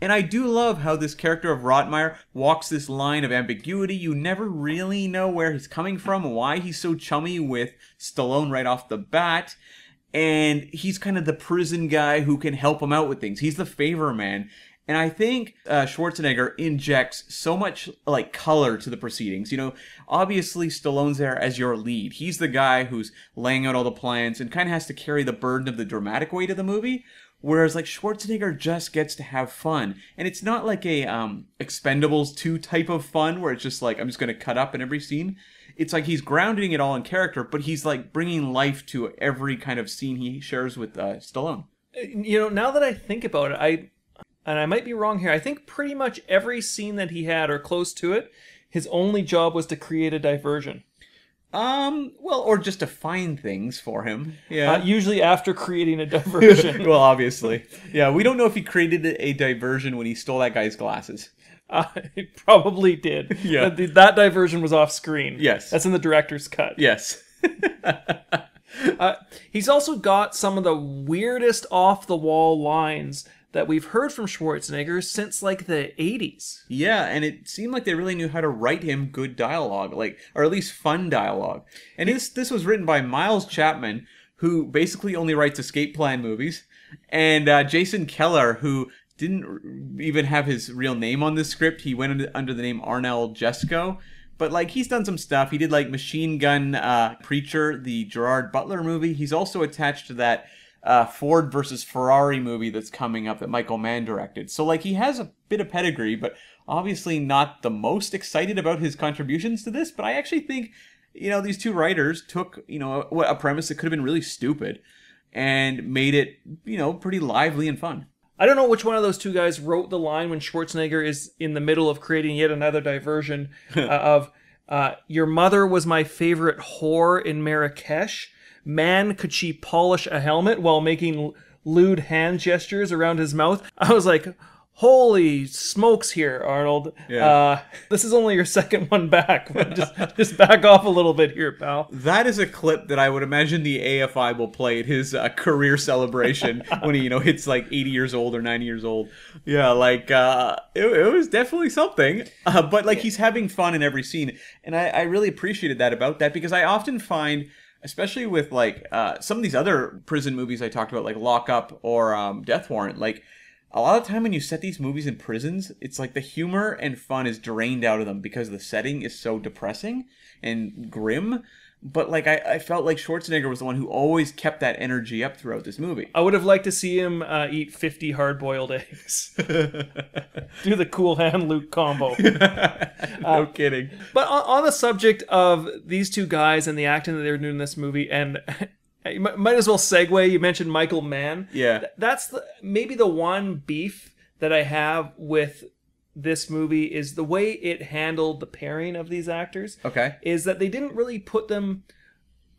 And I do love how this character of Rottmayer walks this line of ambiguity. You never really know where he's coming from, why he's so chummy with Stallone right off the bat. And he's kind of the prison guy who can help him out with things. He's the favor man. And I think uh, Schwarzenegger injects so much like color to the proceedings. You know, obviously Stallone's there as your lead. He's the guy who's laying out all the plans and kind of has to carry the burden of the dramatic weight of the movie. Whereas like Schwarzenegger just gets to have fun, and it's not like a um, Expendables two type of fun where it's just like I'm just going to cut up in every scene. It's like he's grounding it all in character, but he's like bringing life to every kind of scene he shares with uh, Stallone. you know, now that I think about it, I and I might be wrong here. I think pretty much every scene that he had or close to it, his only job was to create a diversion. Um, well, or just to find things for him. Yeah. Uh, usually after creating a diversion. [LAUGHS] well, obviously. Yeah, we don't know if he created a diversion when he stole that guy's glasses. [LAUGHS] Uh, it probably did. Yeah. That, that diversion was off screen. Yes. That's in the director's cut. Yes. [LAUGHS] Uh, he's also got some of the weirdest off the wall lines that we've heard from Schwarzenegger since like the 80s. yeah, and it seemed like they really knew how to write him good dialogue, like or at least fun dialogue. And this this was written by Miles Chapman, who basically only writes escape plan movies, and uh, Jason Keller, who didn't even have his real name on this script. He went under, under the name Arnell Jesko. But like he's done some stuff. He did like Machine Gun uh, Preacher, the Gerard Butler movie. He's also attached to that uh, Ford versus Ferrari movie that's coming up that Michael Mann directed. So like he has a bit of pedigree, but obviously not the most excited about his contributions to this. But I actually think you know these two writers took you know a, a premise that could have been really stupid and made it you know pretty lively and fun. I don't know which one of those two guys wrote the line when Schwarzenegger is in the middle of creating yet another diversion [LAUGHS] uh, of uh, "Your mother was my favorite whore in Marrakesh." Man, could she polish a helmet while making lewd hand gestures around his mouth? [LAUGHS] I was like, "Holy smokes, here, Arnold! Yeah. Uh, [LAUGHS] this is only your second one back. just, just back off a little bit here, pal." That is a clip that I would imagine the AFI will play at his uh, career celebration [LAUGHS] when he, you know, hits like 80 years old or 90 years old. Yeah, like uh, it, it was definitely something. Uh, but like he's having fun in every scene, and I, I really appreciated that about that because I often find, especially with like uh, some of these other prison movies I talked about, like Lock Up or um, Death Warrant, like. A lot of time when you set these movies in prisons, it's like the humor and fun is drained out of them because the setting is so depressing and grim but like I, I felt like Schwarzenegger was the one who always kept that energy up throughout this movie. I would have liked to see him uh, eat 50 hard boiled eggs. [LAUGHS] Do the cool hand Luke combo. [LAUGHS] no kidding. But on, on the subject of these two guys and the acting that they were doing in this movie, and you might might as well segue. You mentioned Michael Mann. Yeah. Th- That's the, maybe the one beef that I have with this movie is the way it handled the pairing of these actors. Okay. Is that they didn't really put them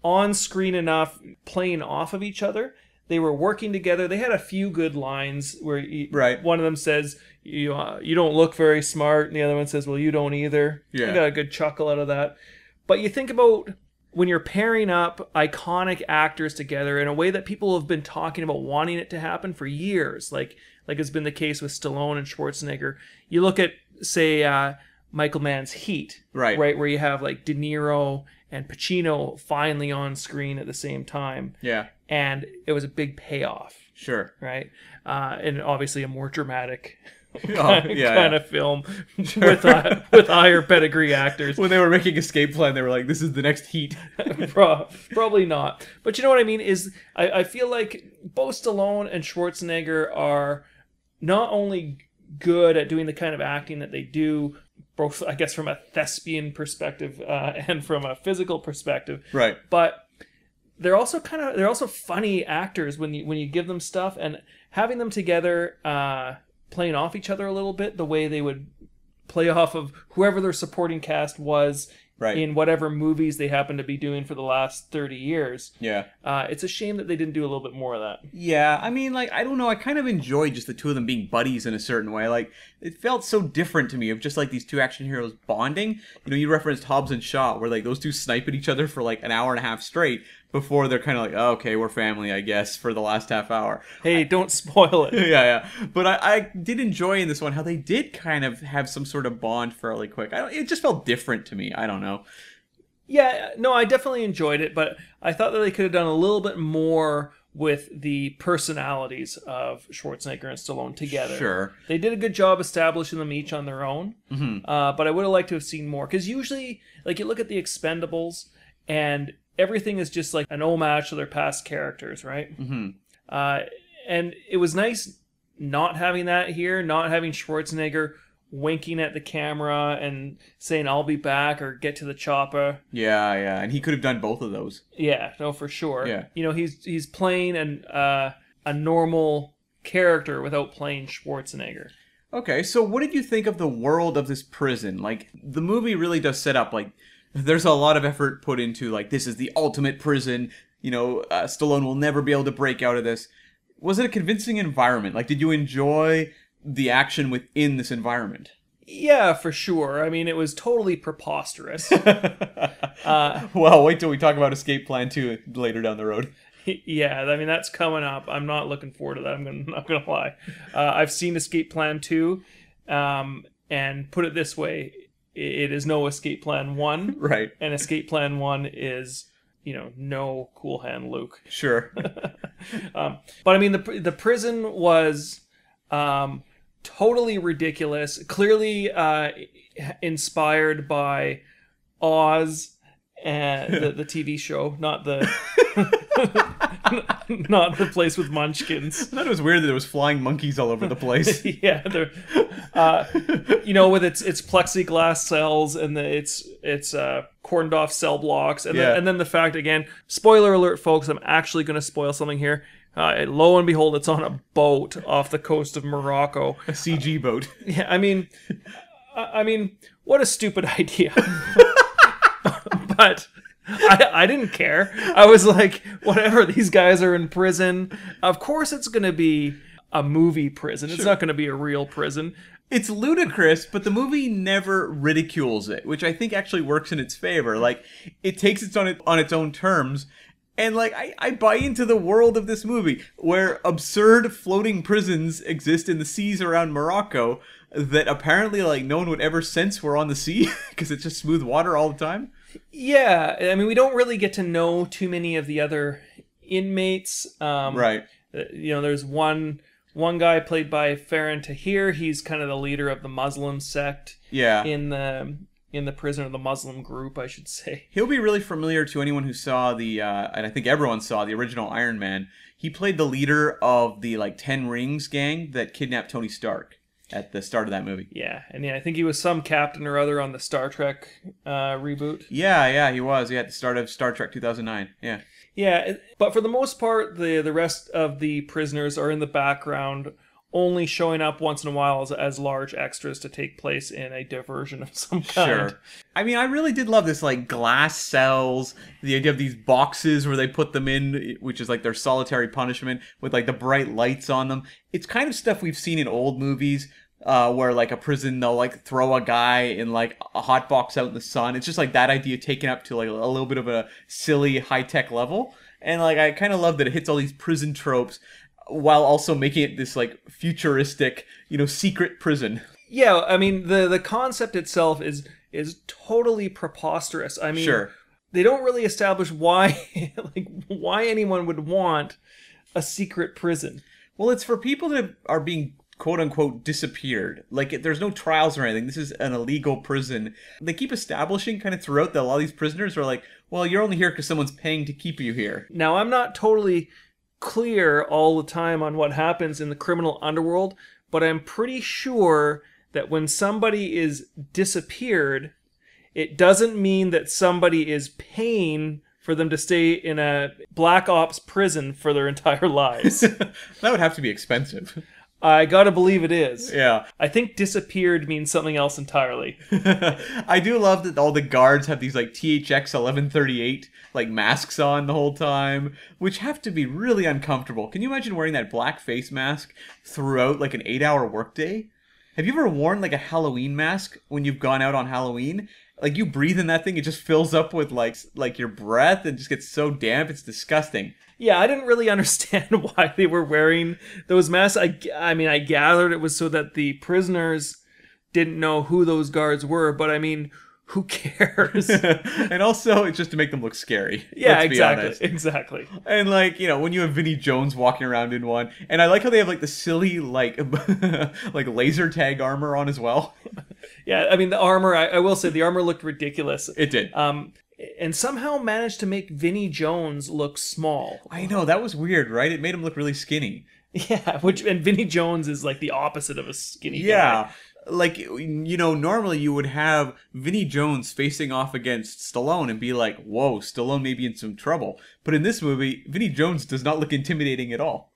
on screen enough playing off of each other. They were working together. They had a few good lines where he, Right. one of them says, "You uh, you don't look very smart," and the other one says, "Well, you don't either." Yeah. I got a good chuckle out of that. But you think about when you're pairing up iconic actors together in a way that people have been talking about wanting it to happen for years, like like has been the case with Stallone and Schwarzenegger. You look at say uh, Michael Mann's Heat, Right. Right, where you have like De Niro and Pacino finally on screen at the same time, Yeah. and it was a big payoff, Sure. right? Uh, and obviously a more dramatic [LAUGHS] Oh, kind, yeah, [LAUGHS] kind of film [LAUGHS] with uh, with higher pedigree actors. When they were making Escape Plan, they were like, "This is the next Heat." Probably not. But you know what I mean? Is I, I feel like both Stallone and Schwarzenegger are not only good at doing the kind of acting that they do, both I guess from a thespian perspective uh, and from a physical perspective, right. but they're also kind of they're also funny actors when you when you give them stuff and having them together uh, playing off each other a little bit the way they would play off of whoever their supporting cast was Right. in whatever movies they happen to be doing for the last 30 years Yeah. uh, it's a shame that they didn't do a little bit more of that Yeah, I mean, like, I don't know. I kind of enjoyed just the two of them being buddies in a certain way. Like, it felt so different to me of just like these two action heroes bonding. You know, you referenced Hobbs and Shaw, where like those two snipe at each other for like an hour and a half straight before they're kind of like, oh, okay, we're family, I guess, for the last half hour. hey don't spoil it [LAUGHS] yeah, yeah. But I, I did enjoy in this one how they did kind of have some sort of bond fairly quick. I don't, it just felt different to me. I don't know. Yeah, no, I definitely enjoyed it, but I thought that they could have done a little bit more with the personalities of Schwarzenegger and Stallone together. Sure. They did a good job establishing them each on their own, Mm-hmm. uh, but I would have liked to have seen more. Because usually, like, you look at the Expendables, and everything is just like an homage to their past characters, right? Mm-hmm. Uh, and it was nice not having that here, not having Schwarzenegger winking at the camera and saying, I'll be back or get to the chopper. Yeah, yeah. And he could have done both of those. Yeah, no, for sure. Yeah. You know, he's he's playing an uh, a normal character without playing Schwarzenegger. Okay, so what did you think of the world of this prison? Like, the movie really does set up, like, there's a lot of effort put into, like, this is the ultimate prison. You know, uh, Stallone will never be able to break out of this. Was it a convincing environment? Like, did you enjoy the action within this environment? Yeah, for sure. I mean, it was totally preposterous. [LAUGHS] uh, well, wait till we talk about Escape Plan 2 later down the road. [LAUGHS] yeah, I mean that's coming up. I'm not looking forward to that. I'm gonna [LAUGHS] not gonna lie. Uh, I've seen Escape Plan two, um, and put it this way, it is no Escape Plan one, [LAUGHS] Right. and Escape Plan one is you know no Cool Hand Luke. [LAUGHS] Sure. Um, but I mean, the the prison was um, totally ridiculous. Clearly uh, inspired by Oz and [LAUGHS] the, the TV show, not the [LAUGHS] not the place with Munchkins. I thought it was weird that there was flying monkeys all over the place. [LAUGHS] yeah, they're, uh, you know, with its its plexiglass cells and the its its uh, cordoned off cell blocks, and Yeah. then, and then the fact again, spoiler alert, folks, I'm actually going to spoil something here. Uh, lo and behold, it's on a boat off the coast of Morocco. a CG boat. Yeah, I mean, I, I mean, what a stupid idea. But I, I didn't care. I was like, whatever. These guys are in prison. Of course, it's going to be a movie prison. It's not going to be a real prison. It's ludicrous, but the movie never ridicules it, which I think actually works in its favor. Like, it takes it on it on its own terms. And like I, I buy into the world of this movie where absurd floating prisons exist in the seas around Morocco that apparently like no one would ever sense were on the sea [LAUGHS] because it's just smooth water all the time. Yeah, I mean, we don't really get to know too many of the other inmates. Um, Right. uh, You know, there's one one guy played by Faran Tahir. He's kind of the leader of the Muslim sect Yeah. in the in the prison or the Muslim group, I should say. He'll be really familiar to anyone who saw the, uh, and I think everyone saw the original Iron Man. He played the leader of the like Ten Rings gang that kidnapped Tony Stark at the start of that movie. Yeah, and yeah, I think he was some captain or other on the Star Trek uh, reboot. Yeah, yeah, he was. Yeah, at the start of Star Trek 2009. Yeah. Yeah, but for the most part, the the rest of the prisoners are in the background, only showing up once in a while as, as large extras to take place in a diversion of some kind. Sure. I mean, I really did love this, like, glass cells, the idea of these boxes where they put them in, which is like their solitary punishment, with like the bright lights on them. It's kind of stuff we've seen in old movies. Uh, where like a prison they'll like throw a guy in like a hot box out in the sun it's just like that idea taken up to like a little bit of a silly high-tech level and like i kind of love that it hits all these prison tropes while also making it this like futuristic you know secret prison yeah, I mean the the concept itself is is totally preposterous. I mean, Sure. they don't really establish why [LAUGHS] like why anyone would want a secret prison. Well, it's for people that are being quote unquote disappeared. Like there's no trials or anything. This is an illegal prison. They keep establishing kind of throughout that a lot of these prisoners are like, well, you're only here because someone's paying to keep you here. Now, I'm not totally clear all the time on what happens in the criminal underworld, but I'm pretty sure that when somebody is disappeared, it doesn't mean that somebody is paying for them to stay in a black ops prison for their entire lives. [LAUGHS] that would have to be expensive. I gotta believe it is. Yeah. I think disappeared means something else entirely. [LAUGHS] I do love that all the guards have these like THX 1138 like masks on the whole time, which have to be really uncomfortable. Can you imagine wearing that black face mask throughout like an 8-hour workday? Have you ever worn like a Halloween mask when you've gone out on Halloween? Like you breathe in that thing, it just fills up with like like your breath and just gets so damp, it's disgusting. Yeah, I didn't really [LAUGHS] understand [LAUGHS] why they were wearing those masks. I, I mean, I gathered it was so that the prisoners didn't know who those guards were, but I mean, who [LAUGHS] cares? and also it's just to make them look scary. yeah, exactly. Exactly. And like, you know, when you have Vinnie Jones walking around in one, and I like how they have like the silly like like laser tag armor on as well. Yeah, I mean, the armor, I, I will say, the armor looked ridiculous. It did. Um, and somehow managed to make Vinnie Jones look small. I know that was weird, right? It made him look really skinny. [LAUGHS] Yeah, which, and Vinnie Jones is like the opposite of a skinny guy. Yeah. Like you know, normally you would have Vinnie Jones facing off against Stallone and be like, "Whoa, Stallone may be in some trouble." But in this movie, Vinnie Jones does not look intimidating at all.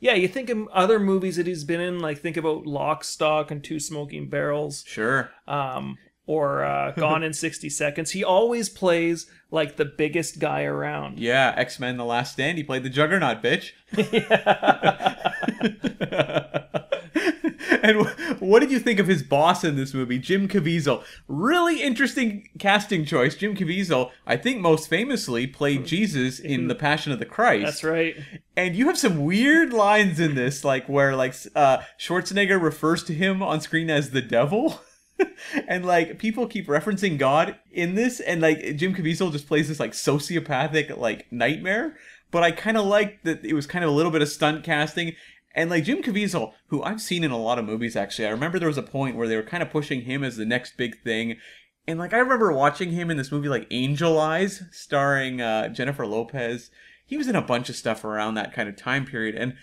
Yeah, you think of other movies that he's been in, like think about Lock, Stock, and Two Smoking Barrels. Sure. um, or uh, Gone in 60 Seconds. He always plays like the biggest guy around. Yeah, X Men: The Last Stand. He played the Juggernaut, bitch. [LAUGHS] and what did you think of his boss in this movie, Jim Caviezel? Really interesting casting choice. Jim Caviezel, I think, most famously played Jesus in The Passion of the Christ. That's right. And you have some weird lines in this, like where like uh, Schwarzenegger refers to him on screen as the devil. [LAUGHS] [LAUGHS] and like people keep referencing God in this, and like Jim Caviezel just plays this like sociopathic like nightmare. But I kind of like that it was kind of a little bit of stunt casting, and like Jim Caviezel, who I've seen in a lot of movies actually. I remember there was a point where they were kind of pushing him as the next big thing, and like I remember watching him in this movie like Angel Eyes, starring uh, Jennifer Lopez. He was in a bunch of stuff around that kind of time period, and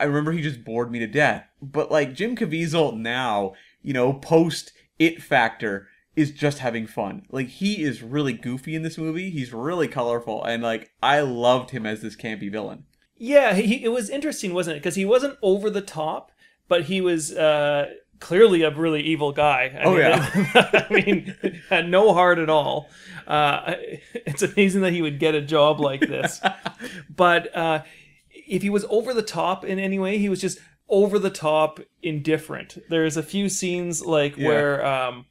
I remember he just bored me to death. But like Jim Caviezel now, you know, post It Factor is just having fun. Like he is really goofy in this movie. He's really colorful, and like I loved him as this campy villain. Yeah, he, it was interesting, wasn't it? Because he wasn't over the top, but he was uh, clearly a really evil guy. I Oh, mean, yeah. [LAUGHS] I mean, had no heart at all. Uh, [LAUGHS] it's amazing that he would get a job like this. [LAUGHS] but uh, if he was over the top in any way, he was just over the top indifferent. There's a few scenes like Yeah. where um,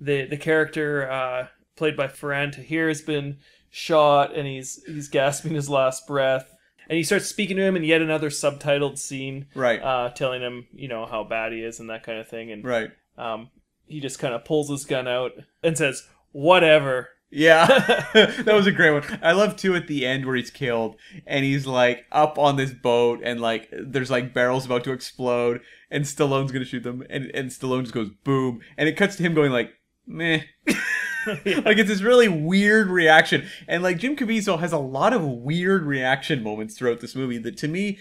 the the character uh, played by Faran Tahir has been shot and he's he's gasping his last breath. And he starts speaking to him in yet another subtitled scene, Right. uh, telling him, you know, how bad he is and that kind of thing. And right. um, he just kind of pulls his gun out and says, "Whatever." Yeah, [LAUGHS] [LAUGHS] that was a great one. I love too at the end where he's killed and he's like up on this boat and like there's like barrels about to explode and Stallone's gonna shoot them and and Stallone just goes boom and it cuts to him going like meh. [LAUGHS] like it's this really weird reaction and like Jim Caviezel has a lot of weird reaction moments throughout this movie that to me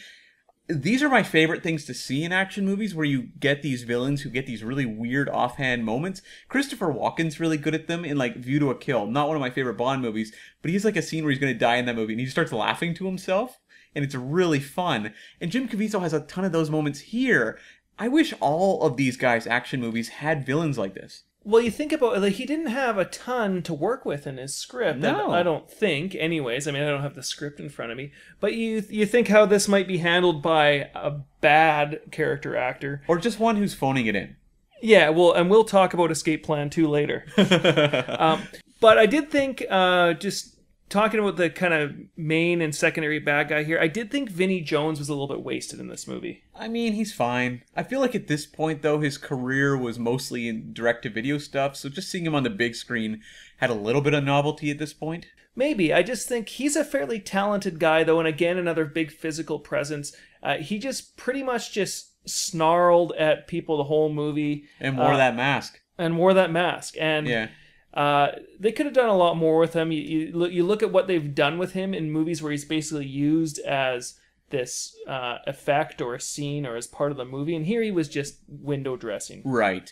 these are my favorite things to see in action movies where you get these villains who get these really weird offhand moments. Christopher Walken's really good at them in like View to a Kill, not one of my favorite Bond movies, but he's like a scene where he's going to die in that movie and he starts laughing to himself and it's really fun. And Jim Caviezel has a ton of those moments here. I wish all of these guys' action movies had villains like this. Well, you think about like he didn't have a ton to work with in his script. No. I don't think. Anyways, I mean, I don't have the script in front of me. But you you think how this might be handled by a bad character actor? Or just one who's phoning it in. Yeah, well, and we'll talk about Escape Plan 2 later. [LAUGHS] um, but I did think, uh, just talking about the kind of main and secondary bad guy here, I did think Vinnie Jones was a little bit wasted in this movie. I mean, he's fine. I feel like at this point, though, his career was mostly in direct to video stuff, so just seeing him on the big screen had a little bit of novelty at this point. Maybe. I just think he's a fairly talented guy, though, and again, another big physical presence. Uh, he just pretty much just snarled at people the whole movie And wore Uh, that mask. and wore that mask. And Yeah. Uh, they could have done a lot more with him. You, you look you look at what they've done with him in movies where he's basically used as this uh, effect or a scene or as part of the movie, and here he was just window dressing. Right.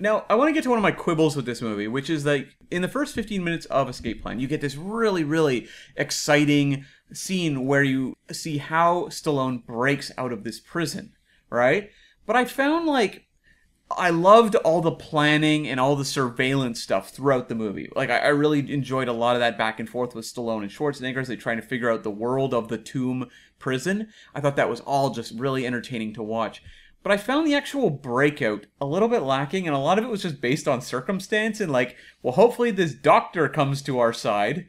Now, I want to get to one of my quibbles with this movie, which is like in the first 15 minutes of Escape Plan, you get this really, really exciting scene where you see how Stallone breaks out of this prison, right? But I found like I loved all the planning and all the surveillance stuff throughout the movie. Like, I, I really enjoyed a lot of that back and forth with Stallone and Schwarzenegger as they trying to figure out the world of the tomb prison. I thought that was all just really entertaining to watch. But I found the actual breakout a little bit lacking, and a lot of it was just based on circumstance and, like, well, hopefully this doctor comes to our side.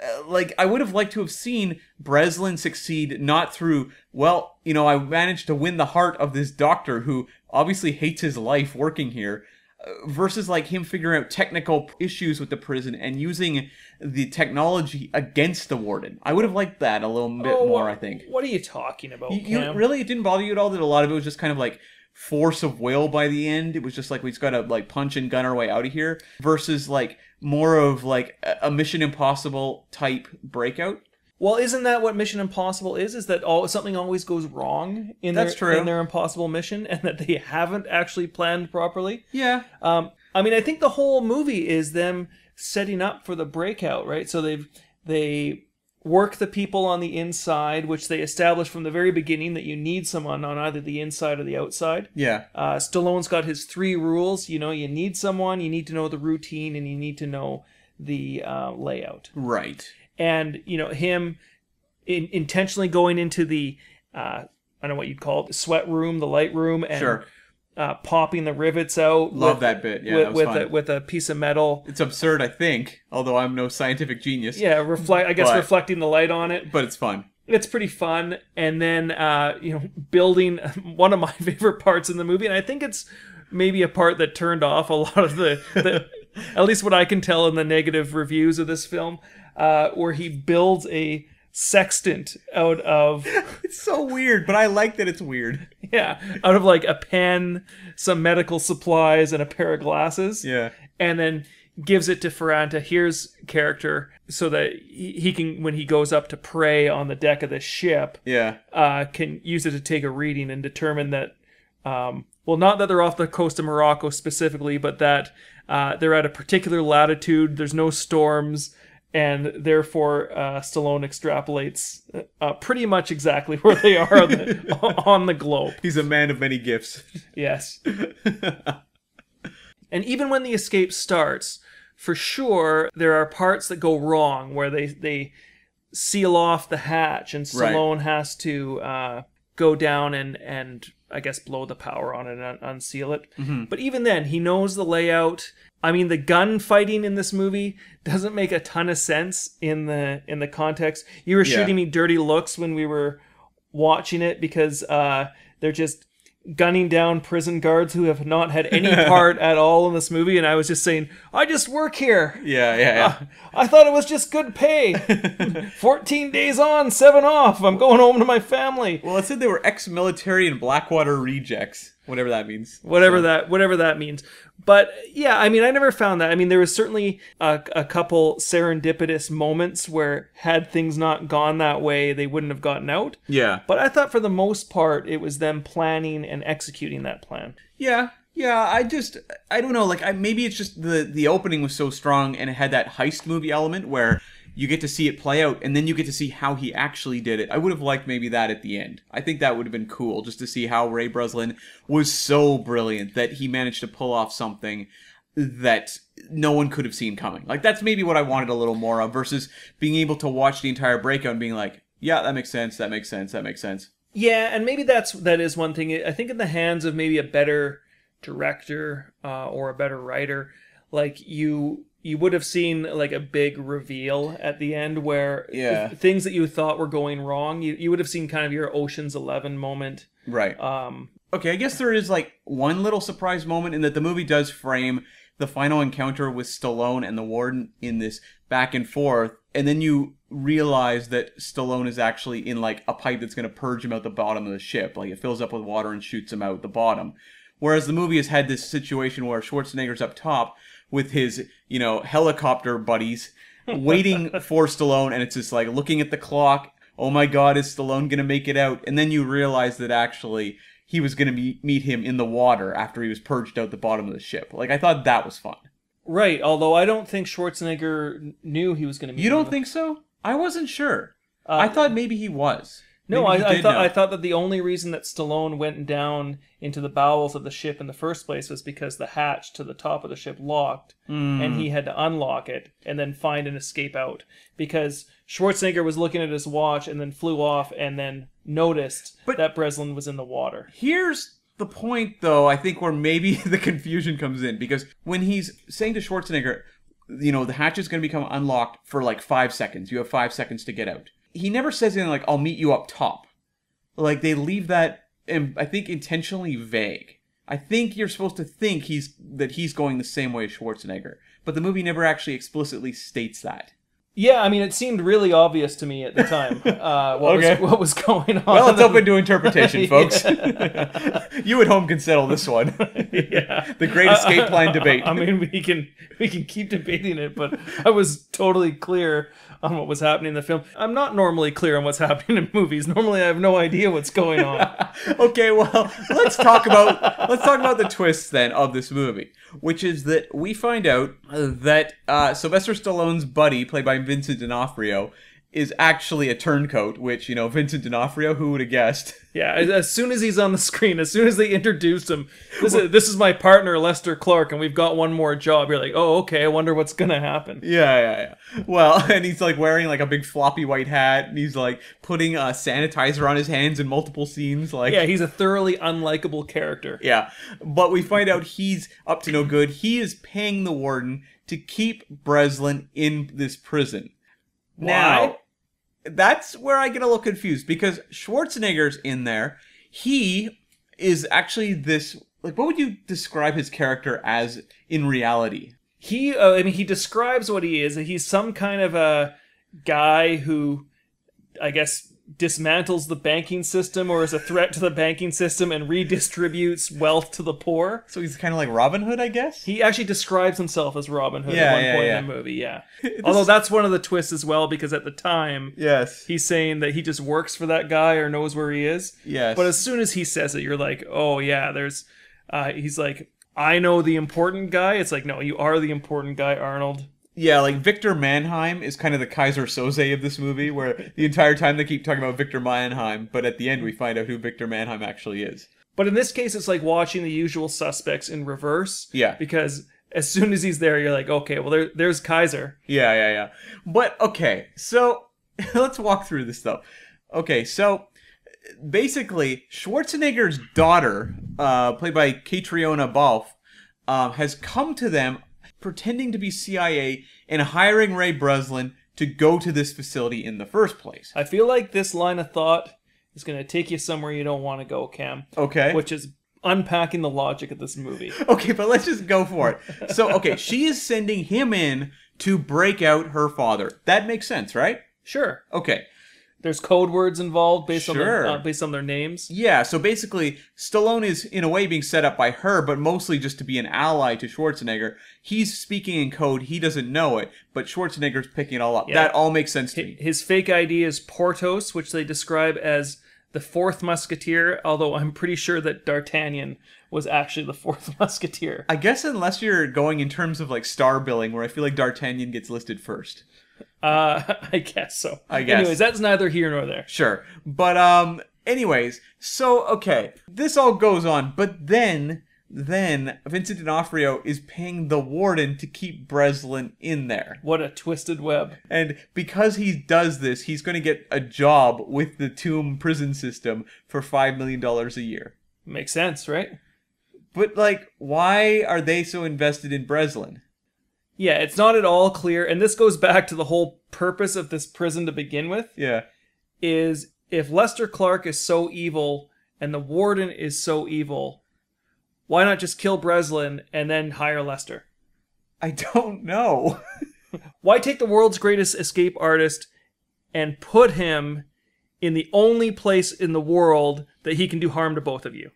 Uh, like I would have liked to have seen Breslin succeed not through well, you know, I managed to win the heart of this doctor who obviously hates his life working here uh, versus like him figuring out technical issues with the prison and using the technology against the warden. I would have liked that a little bit Oh, more, I think. What are you talking about, You, you really it didn't bother you at all that a lot of it was just kind of like force of will by the end. It was just like we just gotta like punch and gun our way out of here versus like more of like a Mission Impossible type breakout. Well, isn't that what Mission Impossible is? Is that all something always goes wrong in That's their true. in their impossible mission, and that they haven't actually planned properly? Yeah. Um, I mean, I think the whole movie is them setting up for the breakout, right? So they've they work the people on the inside, which they establish from the very beginning that you need someone on either the inside or the outside. Yeah. Uh, Stallone's got his three rules. You know, you need someone, you need to know the routine, and you need to know the uh, layout. Right. And you know him in, intentionally going into the uh, I don't know what you'd call it, the sweat room, the light room, and Sure. uh, popping the rivets out. Love with- that bit. Yeah, with that with a, with a piece of metal. It's absurd, I think, although I'm no scientific genius. Yeah, reflect. I guess But- reflecting the light on it. But it's fun. It's pretty fun. And then uh, you know, building [LAUGHS] one of my [LAUGHS] favorite parts in the movie, and I think it's maybe a part that turned off a lot of the, the [LAUGHS] at least what I can tell in the negative reviews of this film, uh, where he builds a sextant out of [LAUGHS] It's so weird, but I like that it's weird. yeah out of like a pen, some medical supplies, and a pair of glasses. Yeah. and then gives it to Faran Tahir's character so that he he can, when he goes up to pray on the deck of the ship, Yeah. uh, can use it to take a reading and determine that, um, well, not that they're off the coast of Morocco specifically, but that uh, they're at a particular latitude. There's no storms. And therefore, uh, Stallone extrapolates uh, pretty much exactly [LAUGHS] where they are on the, [LAUGHS] on the globe. He's a man of many gifts. Yes. [LAUGHS] and even when the escape starts, for sure there are parts that go wrong where they they seal off the hatch and Right. Stallone has to uh, go down and and I guess blow the power on it and un- unseal it. Mm-hmm. But even then, he knows the layout. I mean, the gun fighting in this movie doesn't make a ton of sense in the in the context. You were Yeah. shooting me dirty looks when we were watching it because uh, they're just gunning down prison guards who have not had any [LAUGHS] part at all in this movie, and I was just saying, I just work here. Yeah, yeah, yeah. I thought it was just good pay. [LAUGHS] 14 days on, 7 off. I'm going home to my family. well, it said they were ex-military and Blackwater rejects, whatever that means. Whatever that whatever that means. But yeah, I mean, I never found that. I mean, there was certainly a, a couple serendipitous moments where had things not gone that way, they wouldn't have gotten out. Yeah. But I thought for the most part, it was them planning and executing that plan. Yeah, yeah. I just, I don't know. Like, I maybe it's just the the opening was so strong and it had that heist movie element where you get to see it play out and then you get to see how he actually did it. I would have liked maybe that at the end. I think that would have been cool just to see how Ray Breslin was so brilliant that he managed to pull off something that no one could have seen coming. Like that's maybe what I wanted a little more of versus being able to watch the entire breakout and being like, yeah, that makes sense, that makes sense, that makes sense. Yeah, and maybe that's that is one thing. I think in the hands of maybe a better director uh, or a better writer, like you you would have seen like a big reveal at the end where Yeah. things that you thought were going wrong, you, you would have seen kind of your Ocean's 11 moment. Right. Um, Okay, I guess there is like one little surprise moment in that the movie does frame the final encounter with Stallone and the warden in this back and forth, and then you realize that Stallone is actually in like a pipe that's going to purge him out the bottom of the ship. Like it fills up with water and shoots him out the bottom. Whereas the movie has had this situation where Schwarzenegger's up top with his, you know, helicopter buddies waiting [LAUGHS] for Stallone, and it's just like looking at the clock. Oh my God, is Stallone gonna make it out? And then you realize that actually he was gonna meet meet him in the water after he was purged out the bottom of the ship. Like I thought that was fun. right, although I don't think Schwarzenegger knew he was going to be. You don't think so? I wasn't sure. Uh, I thought maybe he was. No, Maybe I, I thought know. I thought that the only reason that Stallone went down into the bowels of the ship in the first place was because the hatch to the top of the ship locked, Hmm. and he had to unlock it and then find an escape out. Because Schwarzenegger was looking at his watch and then flew off and then noticed But- that Breslin was in the water. Here's the point, though, I think where maybe [LAUGHS] the confusion comes in because when he's saying to Schwarzenegger, you know, the hatch is going to become unlocked for like five seconds. You have five seconds to get out. He never says anything like, I'll meet you up top. Like, they leave that, um, I think, intentionally vague. I think you're supposed to think he's that he's going the same way as Schwarzenegger, but the movie never actually explicitly states that. Yeah, I mean, it seemed really obvious to me at the time [LAUGHS] uh, what, Okay. was, what was going on. Well, it's open to interpretation, [LAUGHS] folks. [LAUGHS] You at home can settle this one. yeah. the great escape plan debate. I mean, we can we can keep debating it, but I was totally clear [LAUGHS] on what was happening in the film. I'm not normally clear on what's [LAUGHS] happening in movies. Normally, I have no idea what's going on. [LAUGHS] okay, well, let's talk about let's talk about the twists then of this movie, which is that we find out that uh, Sylvester Stallone's buddy, played by Vincent D'Onofrio, is actually a turncoat. Which you know, Vincent D'Onofrio, who would have guessed? [LAUGHS] Yeah, as- soon as he's on the screen, as soon as they introduced him, this is this is my partner Lester Clark, and we've got one more job. You're like, oh, okay. I wonder what's gonna happen. Yeah, yeah, yeah. Well, [LAUGHS] and he's like wearing like a big floppy white hat, and he's like putting a sanitizer on his hands in multiple scenes. Like, Yeah, he's a thoroughly unlikable character. Yeah, but we find out he's up to no good. He is paying the warden to keep Breslin in this prison. Now, that's where I get a little confused because Schwarzenegger's in there. He is actually this. Like, what would you describe his character as in reality? he uh, i mean he describes what he is he's some kind of a guy who i guess dismantles the banking system or is a threat to the banking system and redistributes wealth to the poor So he's kind of like Robin Hood, I guess. he actually describes himself as robin hood Yeah, at one yeah, point yeah. in the movie yeah [LAUGHS] although that's one of the twists as well because at the time yes. he's saying that he just works for that guy or knows where he is Yes. but as soon as he says it, you're like, oh yeah, there's. Uh, he's like, I know the important guy. It's like, no, you are the important guy, Arnold. Yeah, like Victor Mannheim is kind of the Keyser Söze of this movie, where the entire time they keep talking about Victor Mannheim, but at the end we find out who Victor Mannheim actually is. But in this case, it's like watching the usual suspects in reverse. Yeah. Because as soon as he's there, you're like, okay, well, there, there's Keyser. Yeah, yeah, yeah. But okay, so [LAUGHS] let's walk through this though. Okay, so basically, Schwarzenegger's daughter, uh, played by Caitriona Balfe, um, has come to them pretending to be CIA and hiring Ray Breslin to go to this facility in the first place. I feel like this line of thought is going to take you somewhere you don't want to go, Cam. Okay. Which is unpacking the logic of this movie. [LAUGHS] Okay, but let's just go for it. So, okay, she is sending him in to break out her father. That makes sense, right? Sure. Okay. There's code words involved based on their, uh, based on their names. Yeah, so basically, Stallone is in a way being set up by her, but mostly just to be an ally to Schwarzenegger. He's speaking in code, he doesn't know it, but Schwarzenegger's picking it all up. Yeah. That all makes sense to me. His fake ID is Portos, which they describe as the fourth musketeer, although I'm pretty sure that D'Artagnan was actually the fourth [LAUGHS] musketeer. I guess unless you're going in terms of like star billing, where I feel like D'Artagnan gets listed first. [LAUGHS] Uh, I guess so. I guess. Anyways, that's neither here nor there. Sure. But um anyways, so okay, this all goes on, but then then Vincent D'Onofrio is paying the warden to keep Breslin in there. What a twisted web. And because he does this, he's going to get a job with the Tomb prison system for 5 million dollars a year. Makes sense, right? But like why are they so invested in Breslin? Yeah, it's not at all clear, and this goes back to the whole purpose of this prison to begin with. Yeah. Is if Lester Clark is so evil and the warden is so evil, why not just kill Breslin and then hire Lester? I don't know. [LAUGHS] Why take the world's greatest escape artist and put him in the only place in the world that he can do harm to both of you?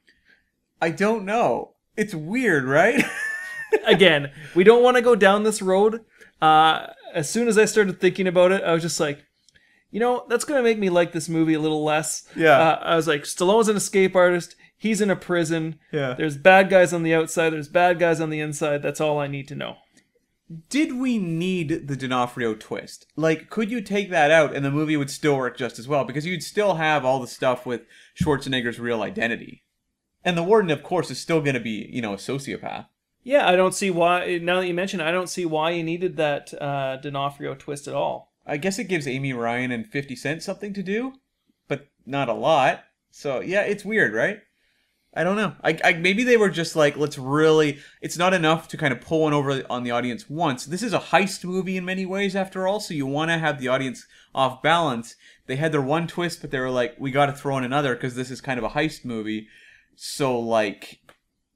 I don't know. It's weird, right? [LAUGHS] Again, we don't want to go down this road. Uh, as soon as I started thinking about it, I was just like, you know, that's going to make me like this movie a little less. Yeah. Uh, I was like, Stallone's an escape artist. He's in a prison. Yeah. There's bad guys on the outside. There's bad guys on the inside. That's all I need to know. Did we need the D'Onofrio twist? Like, could you take that out and the movie would still work just as well? Because you'd still have all the stuff with Schwarzenegger's real identity. And the warden, of course, is still going to be, you know, a sociopath. Yeah, I don't see why. Now that you mention, it, I don't see why you needed that uh, D'Onofrio twist at all. I guess it gives Amy Ryan and 50 Cent something to do, but not a lot. So, yeah, it's weird, right? I don't know. I, I maybe they were just like, let's really. It's not enough to kind of pull one over on the audience once. This is a heist movie in many ways, after all. So you want to have the audience off balance. They had their one twist, but they were like, we got to throw in another because this is kind of a heist movie. So like,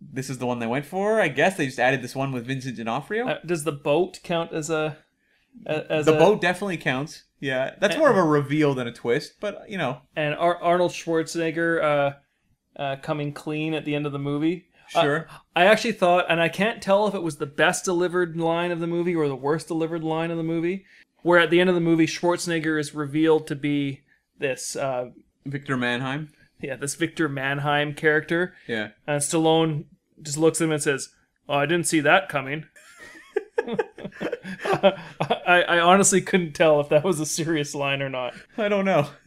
this is the one they went for. I guess they just added this one with Vincent D'Onofrio. Uh, does the boat count as a as the a, boat definitely counts. Yeah, that's more of a reveal than a twist, but you know, and Ar- Arnold Schwarzenegger uh, uh, coming clean at the end of the movie? Uh, sure. I actually thought, and I can't tell if it was the best delivered line of the movie or the worst delivered line of the movie, where at the end of the movie Schwarzenegger is revealed to be this uh, Victor Mannheim. Yeah this Victor Mannheim character, Yeah. and Stallone just looks at him and says, "Oh, I didn't see that coming." [LAUGHS] I, I honestly couldn't tell if that was a serious line or not. I don't know. [LAUGHS]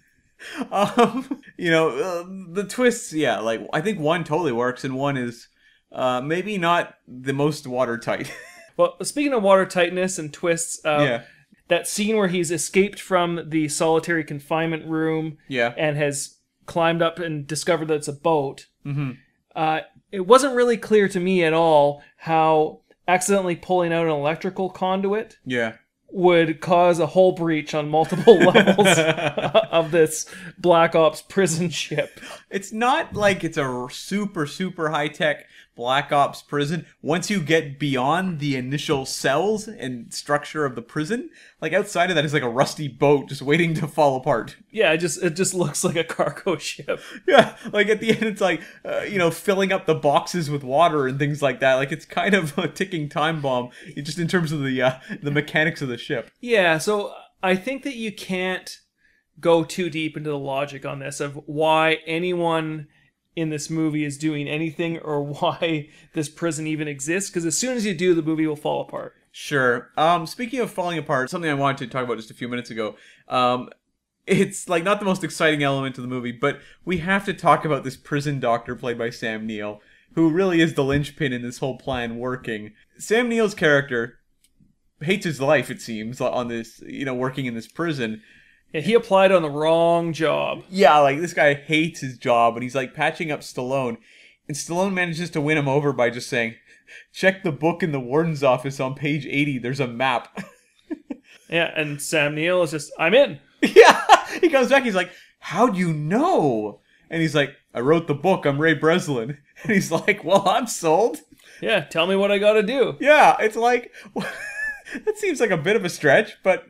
Um, you know, uh, the twists, yeah, like I think one totally works and one is uh maybe not the most watertight. [LAUGHS] Well, speaking of watertightness and twists, uh, yeah. that scene where he's escaped from the solitary confinement room Yeah. and has climbed up and discovered that it's a boat. Mhm. Uh, it wasn't really clear to me at all how accidentally pulling out an electrical conduit Yeah. would cause a hull breach on multiple [LAUGHS] levels [LAUGHS] of this Black Ops prison ship. It's not like it's a super super high tech Black Ops prison. Once you get beyond the initial cells and structure of the prison, like outside of that is like a rusty boat just waiting to fall apart. Yeah, it just it just looks like a cargo [LAUGHS] ship. Yeah, like at the end, it's like uh, you know filling up the boxes with water and things like that. Like it's kind of [LAUGHS] a ticking time bomb, just in terms of the uh, the mechanics of the ship. Yeah, so I think that you can't go too deep into the logic on this of why anyone in this movie is doing anything or [LAUGHS] why this prison even exists because as soon as you do the movie will fall apart. Sure. Um, speaking of falling apart, something I wanted to talk about just a few minutes ago. Um, it's like not the most exciting element of the movie, but we have to talk about this prison doctor played by Sam Neill, who really is the linchpin in this whole plan working. Sam Neill's character hates his life, it seems, on this, you know, working in this prison. Yeah, he applied on the wrong job. Yeah, like this guy hates his job, and he's like patching up Stallone, and Stallone manages to win him over by just saying, "Check the book in the warden's office on page eighty. There's a map." [LAUGHS] Yeah, and Sam Neill is just I'm in. [LAUGHS] yeah, he comes back. He's like, how do you know?" And he's like, "I wrote the book. I'm Ray Breslin." [LAUGHS] And he's like, "Well, I'm sold." Yeah, tell me what I got to do. Yeah, it's like that seems like a bit of a stretch, but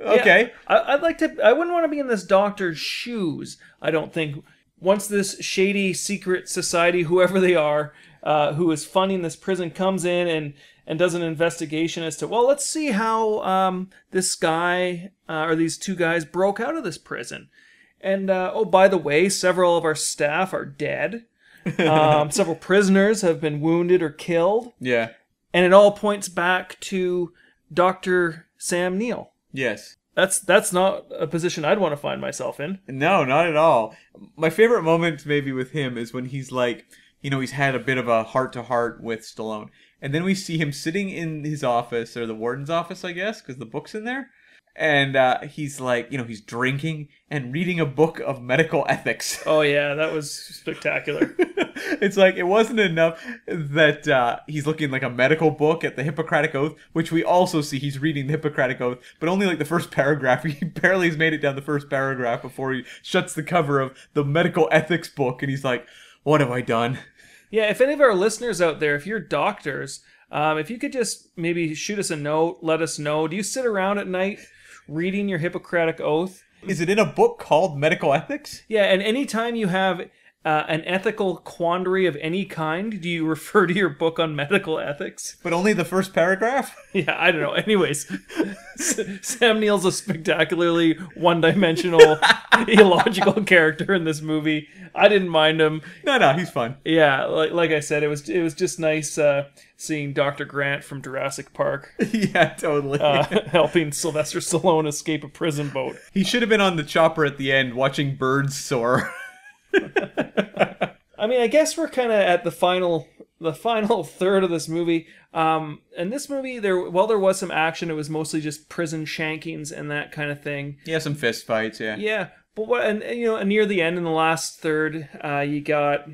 okay. Yeah, I, I'd like to. I wouldn't want to be in this doctor's shoes. I don't think. Once this shady secret society, whoever they are, uh, who is funding this prison, comes in and and does an investigation as to well, let's see how um, this guy uh, or these two guys broke out of this prison. And uh, oh, by the way, several of our staff are dead. [LAUGHS] um, several prisoners have been wounded or killed, Yeah. and it all points back to Doctor Sam Neill. Yes. That's that's not a position I'd want to find myself in. No, not at all. My favorite moment maybe with him is when he's like, you know, he's had a bit of a heart to heart with Stallone. And then we see him sitting in his office or the warden's office, I guess, because the book's in there. And uh, he's like, you know, he's drinking and reading a book of medical [LAUGHS] ethics. Oh yeah, that was spectacular. [LAUGHS] it's like it wasn't enough that uh, he's looking like a medical book at the Hippocratic Oath, which we also see he's reading the Hippocratic Oath, but only like the first paragraph. [LAUGHS] He barely has made it down the first paragraph before he shuts the cover of the medical ethics book, and he's like, "What have I done?" Yeah, if any of our listeners out there, if you're doctors, um, if you could just maybe shoot us a note, let us know. Do you sit around at night reading your Hippocratic Oath? Is it in a book called Medical Ethics? Yeah, and anytime you have uh, an ethical quandary of any kind, do you [LAUGHS] refer to your book on medical ethics? But only the first paragraph? [LAUGHS] Yeah, I don't know. Anyways, [LAUGHS] Sam Neill's a spectacularly one dimensional, illogical character in this movie. I didn't mind him. No, no, he's fun. Yeah, like, like I said, it was it was just nice uh, seeing Dr. Grant from Jurassic Park yeah, totally. uh, helping Sylvester Stallone escape a prison boat. he should have been on the chopper at the end watching birds soar. [LAUGHS] I mean, I guess we're kind of at the final the final [LAUGHS] third of this movie. Um, and this movie, there while there was some action, it was mostly just prison shankings and that kind of thing. yeah, some fist fights, yeah. Yeah, but what and and, you know, near the end in the last third, uh, you got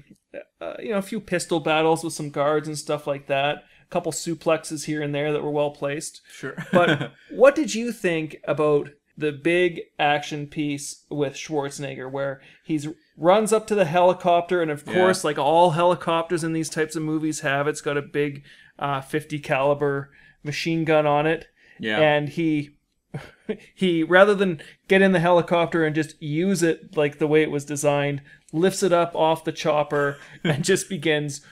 uh, you know a few pistol battles with some guards and stuff like that. A couple suplexes here and there that were well placed. Sure. But [LAUGHS] what did you think about the big action piece with Schwarzenegger, where he's runs up to the helicopter, and of Yeah. course, like all helicopters in these types of movies have, it's got a big uh, 50 caliber machine gun on it, yeah. and he [LAUGHS] he rather than get in the helicopter and just use it like the way it was designed, lifts it up off the chopper [LAUGHS] and just begins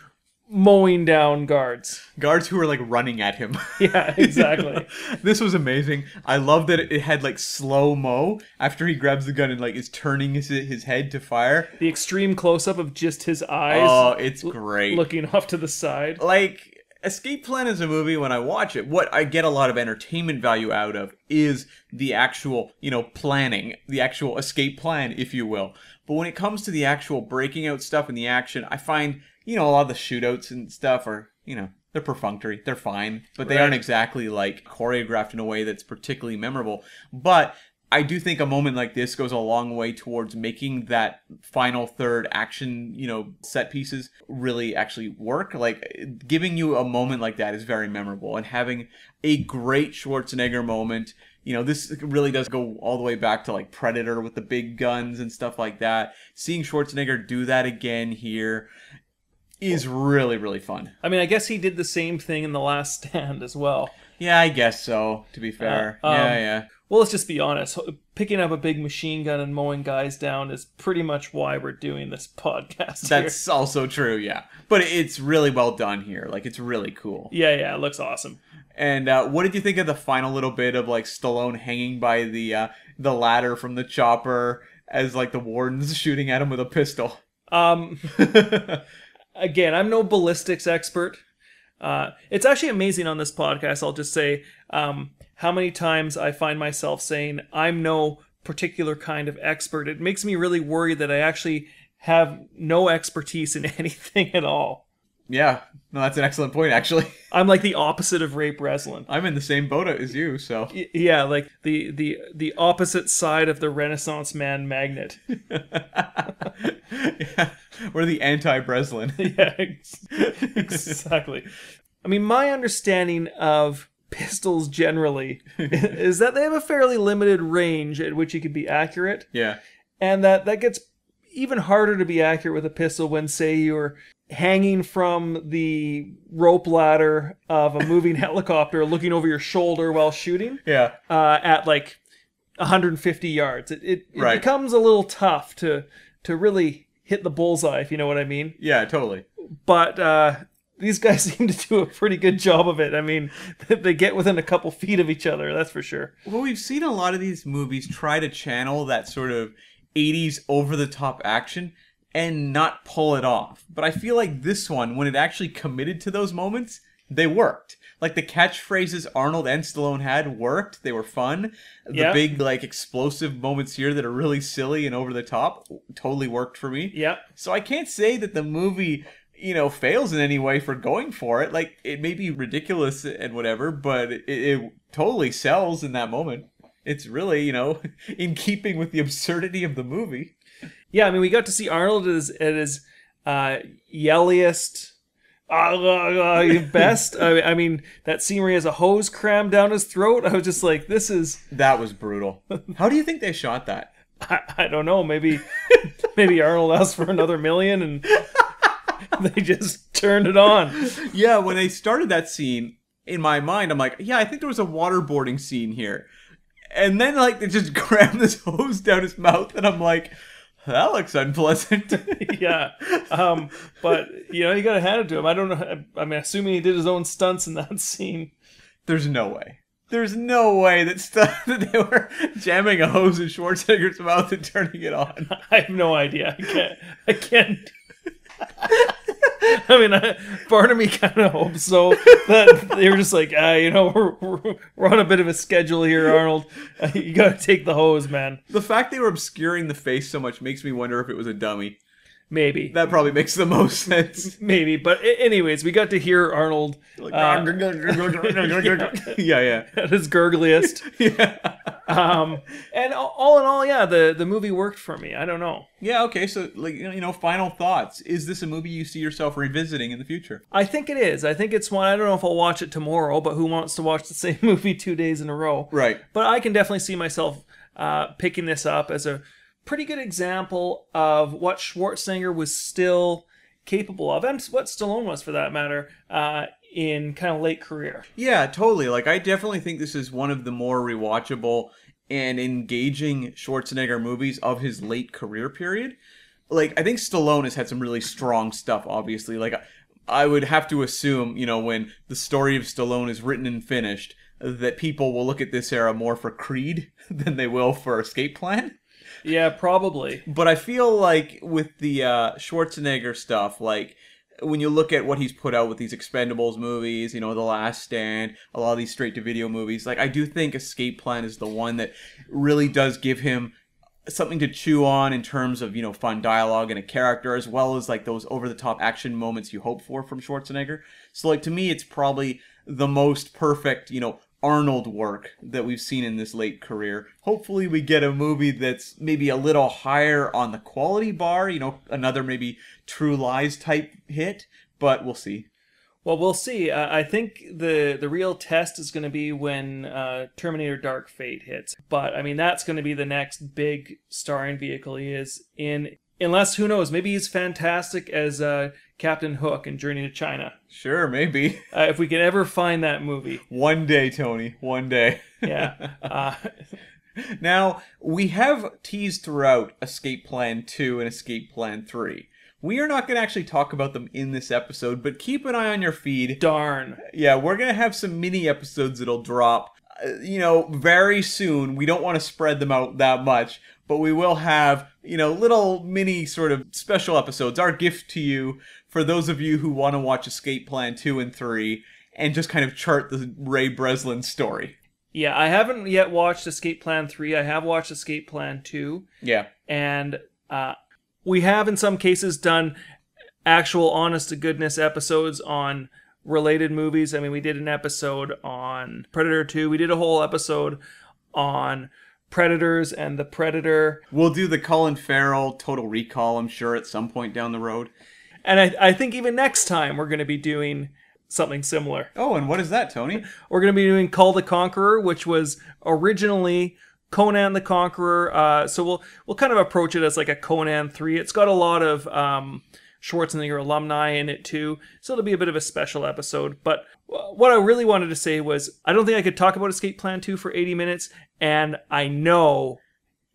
mowing down guards. Guards who are like running at him. [LAUGHS] Yeah, exactly. [LAUGHS] this was amazing. I love that it had like slow mo after he grabs the gun and like is turning his, his head to fire. the extreme close up of just his eyes Oh, it's great. looking off to the side. like Escape Plan is a movie when I watch it, what I get a lot of entertainment value out of is the actual, you know, planning, the actual escape plan, if you will. But when it comes to the actual breaking out stuff and the action, I find, you know, a lot of the shootouts and stuff are, you know, they're perfunctory. They're fine, but they Right. aren't exactly like choreographed in a way that's particularly memorable. But I do think a moment like this goes a long way towards making that final third action, you know, set pieces really actually work. Like giving you a moment like that is very memorable and having a great Schwarzenegger moment. You know, this really does go all the way back to like Predator with the big guns and stuff like that. Seeing Schwarzenegger do that again here is really, really fun. I mean, I guess he did the same thing in The Last Stand as well. Yeah, I guess so, to be fair. Uh, um, yeah, yeah. Well, let's just be honest. Picking up a big machine gun and mowing guys down is pretty much why we're doing this [LAUGHS] podcast. here. That's also true, yeah. But it's really well done here. Like, it's really cool. Yeah, yeah, it looks awesome. And uh, what did you think of the final little bit of like Stallone hanging by the uh, the ladder from the chopper as like the warden's [LAUGHS] shooting at him with a pistol? Um, [LAUGHS] again, I'm no ballistics expert. Uh, it's actually amazing on this podcast. I'll just say um, how many times I find myself saying I'm no particular kind of expert. It makes me really worried that I actually have no expertise in [LAUGHS] anything at all. Yeah, no, that's an excellent point. Actually, [LAUGHS] I'm like the opposite of Ray Breslin. I'm in the same boat as you, so Y- Yeah, like the the the opposite side of the Renaissance man magnet. [LAUGHS] yeah, we're the anti-Breslin. [LAUGHS] yeah, ex- exactly. I mean, my understanding of pistols generally is that they have a fairly limited range at which you can be accurate, yeah, and that that gets even harder to be accurate with a pistol when, say, you're hanging from the rope ladder of a moving [LAUGHS] helicopter, looking over your shoulder while shooting yeah, uh, at like 150 yards. It, it, it Right. becomes a little tough to to really hit the bullseye, if you know what I mean. yeah, totally. But uh, these guys [LAUGHS] seem to do a pretty good job of it. I mean, [LAUGHS] they get within a couple feet of each other, that's for sure. Well, we've seen a lot of these movies try to channel that sort of 80s over the top action and not pull it off. But I feel like this one, when it actually committed to those moments, they worked. Like the catchphrases Arnold and Stallone had worked. They were fun. The Yeah. big, like, explosive moments here that are really silly and over the top totally worked for me. Yeah. So I can't say that the movie, you know, fails in any way for going for it. Like it may be ridiculous and whatever, but it, it totally sells in that moment. It's really, you know, [LAUGHS] in keeping with the absurdity of the movie. Yeah, I mean, we got to see Arnold at his, at his uh, yelliest, uh, uh, uh, [LAUGHS] best. I, I mean, that scene where he has a hose crammed down his throat. I was just like, this is. That was brutal. [LAUGHS] How do you think they shot that? I, I don't know. Maybe, [LAUGHS] maybe Arnold asked for another million, and they just turned it on. Yeah, when they started that scene, in my mind, I'm like, yeah, I think there was a waterboarding scene here. And then, like, they just grab this hose down his mouth, and I'm like, that looks unpleasant. [LAUGHS] yeah. Um, but you know, you got to hand it to him. I don't know. I mean, assuming he did his own stunts in that [LAUGHS] scene. There's no way. There's no way that stuff [LAUGHS] that they were jamming a hose in Schwarzenegger's mouth and turning it on. I have no idea. I can't. I can't. [LAUGHS] I mean, I, part of me kind of hopes so that they were just like, ah, you know, we're, we're, on a bit of a schedule here, Arnold. [LAUGHS] You got to take the hose, man. The fact they were obscuring the face so much makes me wonder if it was a dummy. Maybe. That probably makes the most sense. [LAUGHS] Maybe. But anyways, we got to hear Arnold Like, uh, [LAUGHS] yeah, yeah. [LAUGHS] at his gurgliest. Yeah. Um, and all- all in all, yeah, the, the movie worked for me. I don't know. Yeah, okay, so like you know, final thoughts. Is this a movie you see yourself revisiting in the future? I think it is. I think it's one. I don't know if I'll watch it tomorrow, but who wants to watch the same movie two days in a row? Right. But I can definitely see myself uh, picking this up as a pretty good example of what Schwarzenegger was still capable of, and what Stallone was for that matter, uh, in kind of late career. Yeah, totally. Like I definitely think this is one of the more rewatchable and engaging Schwarzenegger movies of his late career period. Like I think Stallone has had some really strong stuff obviously. Like I would have to assume, you know, when the story of Stallone is written and finished, that people will look at this era more for Creed [LAUGHS] than they will for Escape Plan. Yeah, probably. But I feel like with the uh, Schwarzenegger stuff, like when you look at what he's put out with these Expendables movies, you know, The Last Stand, a lot of these straight to video movies, like I do think Escape Plan is the one that really does give him something to chew on in terms of, you know, fun dialogue and a character, as well as like those over the top action moments you hope for from Schwarzenegger. So, like, to me, it's probably the most perfect, you know, Arnold work that we've seen in this late career. Hopefully, we get a movie that's maybe a little higher on the quality bar, you know, another maybe True Lies type hit, but we'll see. Well, we'll see. I think the the real test is going to be when uh, Terminator Dark Fate hits. But I mean, that's going to be the next big starring vehicle he is in. Unless who knows, maybe he's fantastic as uh, Captain Hook and Journey to China. Sure, maybe. Uh, if we can ever find that movie, One day, Tony. One day. yeah. [LAUGHS] Uh, now, we have teased throughout Escape Plan 2 and Escape Plan 3. We are not going to actually talk about them in this episode, but keep an eye on your feed. darn. Yeah, we're going to have some mini episodes that'll drop, you know, very soon. We don't want to spread them out that much, but we will have, you know, little mini sort of special episodes. Our gift to you for those of you who want to watch Escape Plan 2 and 3 and just kind of chart the Ray Breslin story. Yeah, I haven't yet watched Escape Plan 3. I have watched Escape Plan 2. Yeah. and uh, we have in some cases done actual honest to goodness episodes on related movies. I mean we did an episode on predator 2 we did a whole episode on predators and the predator. We'll do the Colin Farrell Total Recall, I'm sure, at some point down the road. and i, I think even next time we're going to be doing something similar. Oh, and what is that, Tony? [LAUGHS] we're going to be doing Kull the Conqueror which was originally conan the conqueror. Uh, so we'll we'll kind of approach it as like a conan 3 it's got a lot of um, schwarzenegger alumni in it too. So it'll be a bit of a special episode. But what i really wanted to say was i don't think i could talk about escape plan 2 for 80 minutes and i know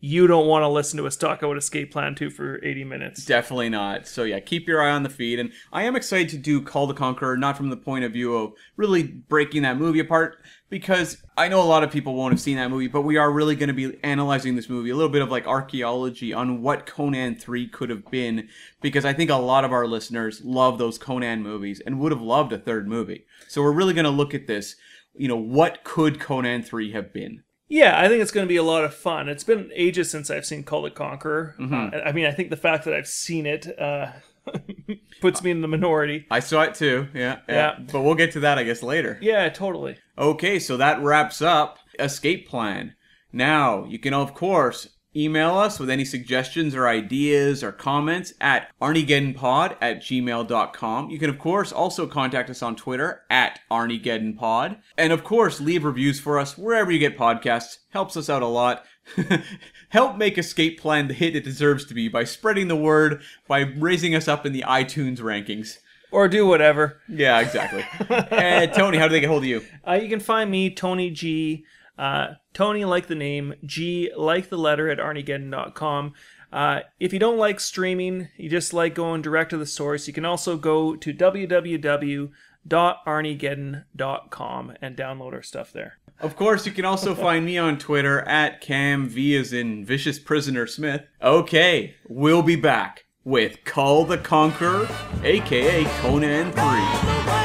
you don't want to listen to us talk about escape plan 2 for 80 minutes Definitely not. So yeah, keep your eye on the feed. And I am excited to do Kull the Conqueror, not from the point of view of really breaking that movie apart, because I know a lot of people won't have seen that movie, but we are really going to be analyzing this movie, a little bit of like archaeology on what Conan 3 could have been, because I think a lot of our listeners love those Conan movies and would have loved a third movie. So we're really going to look at this, you know, what could Conan 3 have been? Yeah, I think it's going to be a lot of fun. It's been ages since I've seen Kull the Conqueror. Uh, I mean, I think the fact that I've seen it uh, [LAUGHS] puts me in the minority. I saw it too, yeah, yeah. Yeah. But we'll get to that, I guess, later. Yeah, totally. Okay, so that wraps up Escape Plan. Now, you can, of course, email us with any suggestions or ideas or comments at arniegeddonpod at gmail.com. You can, of course, also contact us on Twitter at arniegeddonpod. And, of course, leave reviews for us wherever you get podcasts. Helps us out a lot. [LAUGHS] Help make Escape Plan the hit it deserves to be by spreading the word, by raising us up in the iTunes rankings. Or do whatever. Yeah, exactly. [LAUGHS] and Tony, how do they get hold of you? Uh, you can find me, Tony G. Uh, Tony, like the name, G, like the letter, at arniegeddon.com. Uh, if you don't like streaming, you just like going direct to the source, you can also go to www.arniegeddon.com and download our stuff there. Of course, you can also [LAUGHS] find me on Twitter at Cam V as in Vicious Prisoner Smith. Okay, we'll be back with Kull the Conqueror, aka Conan 3.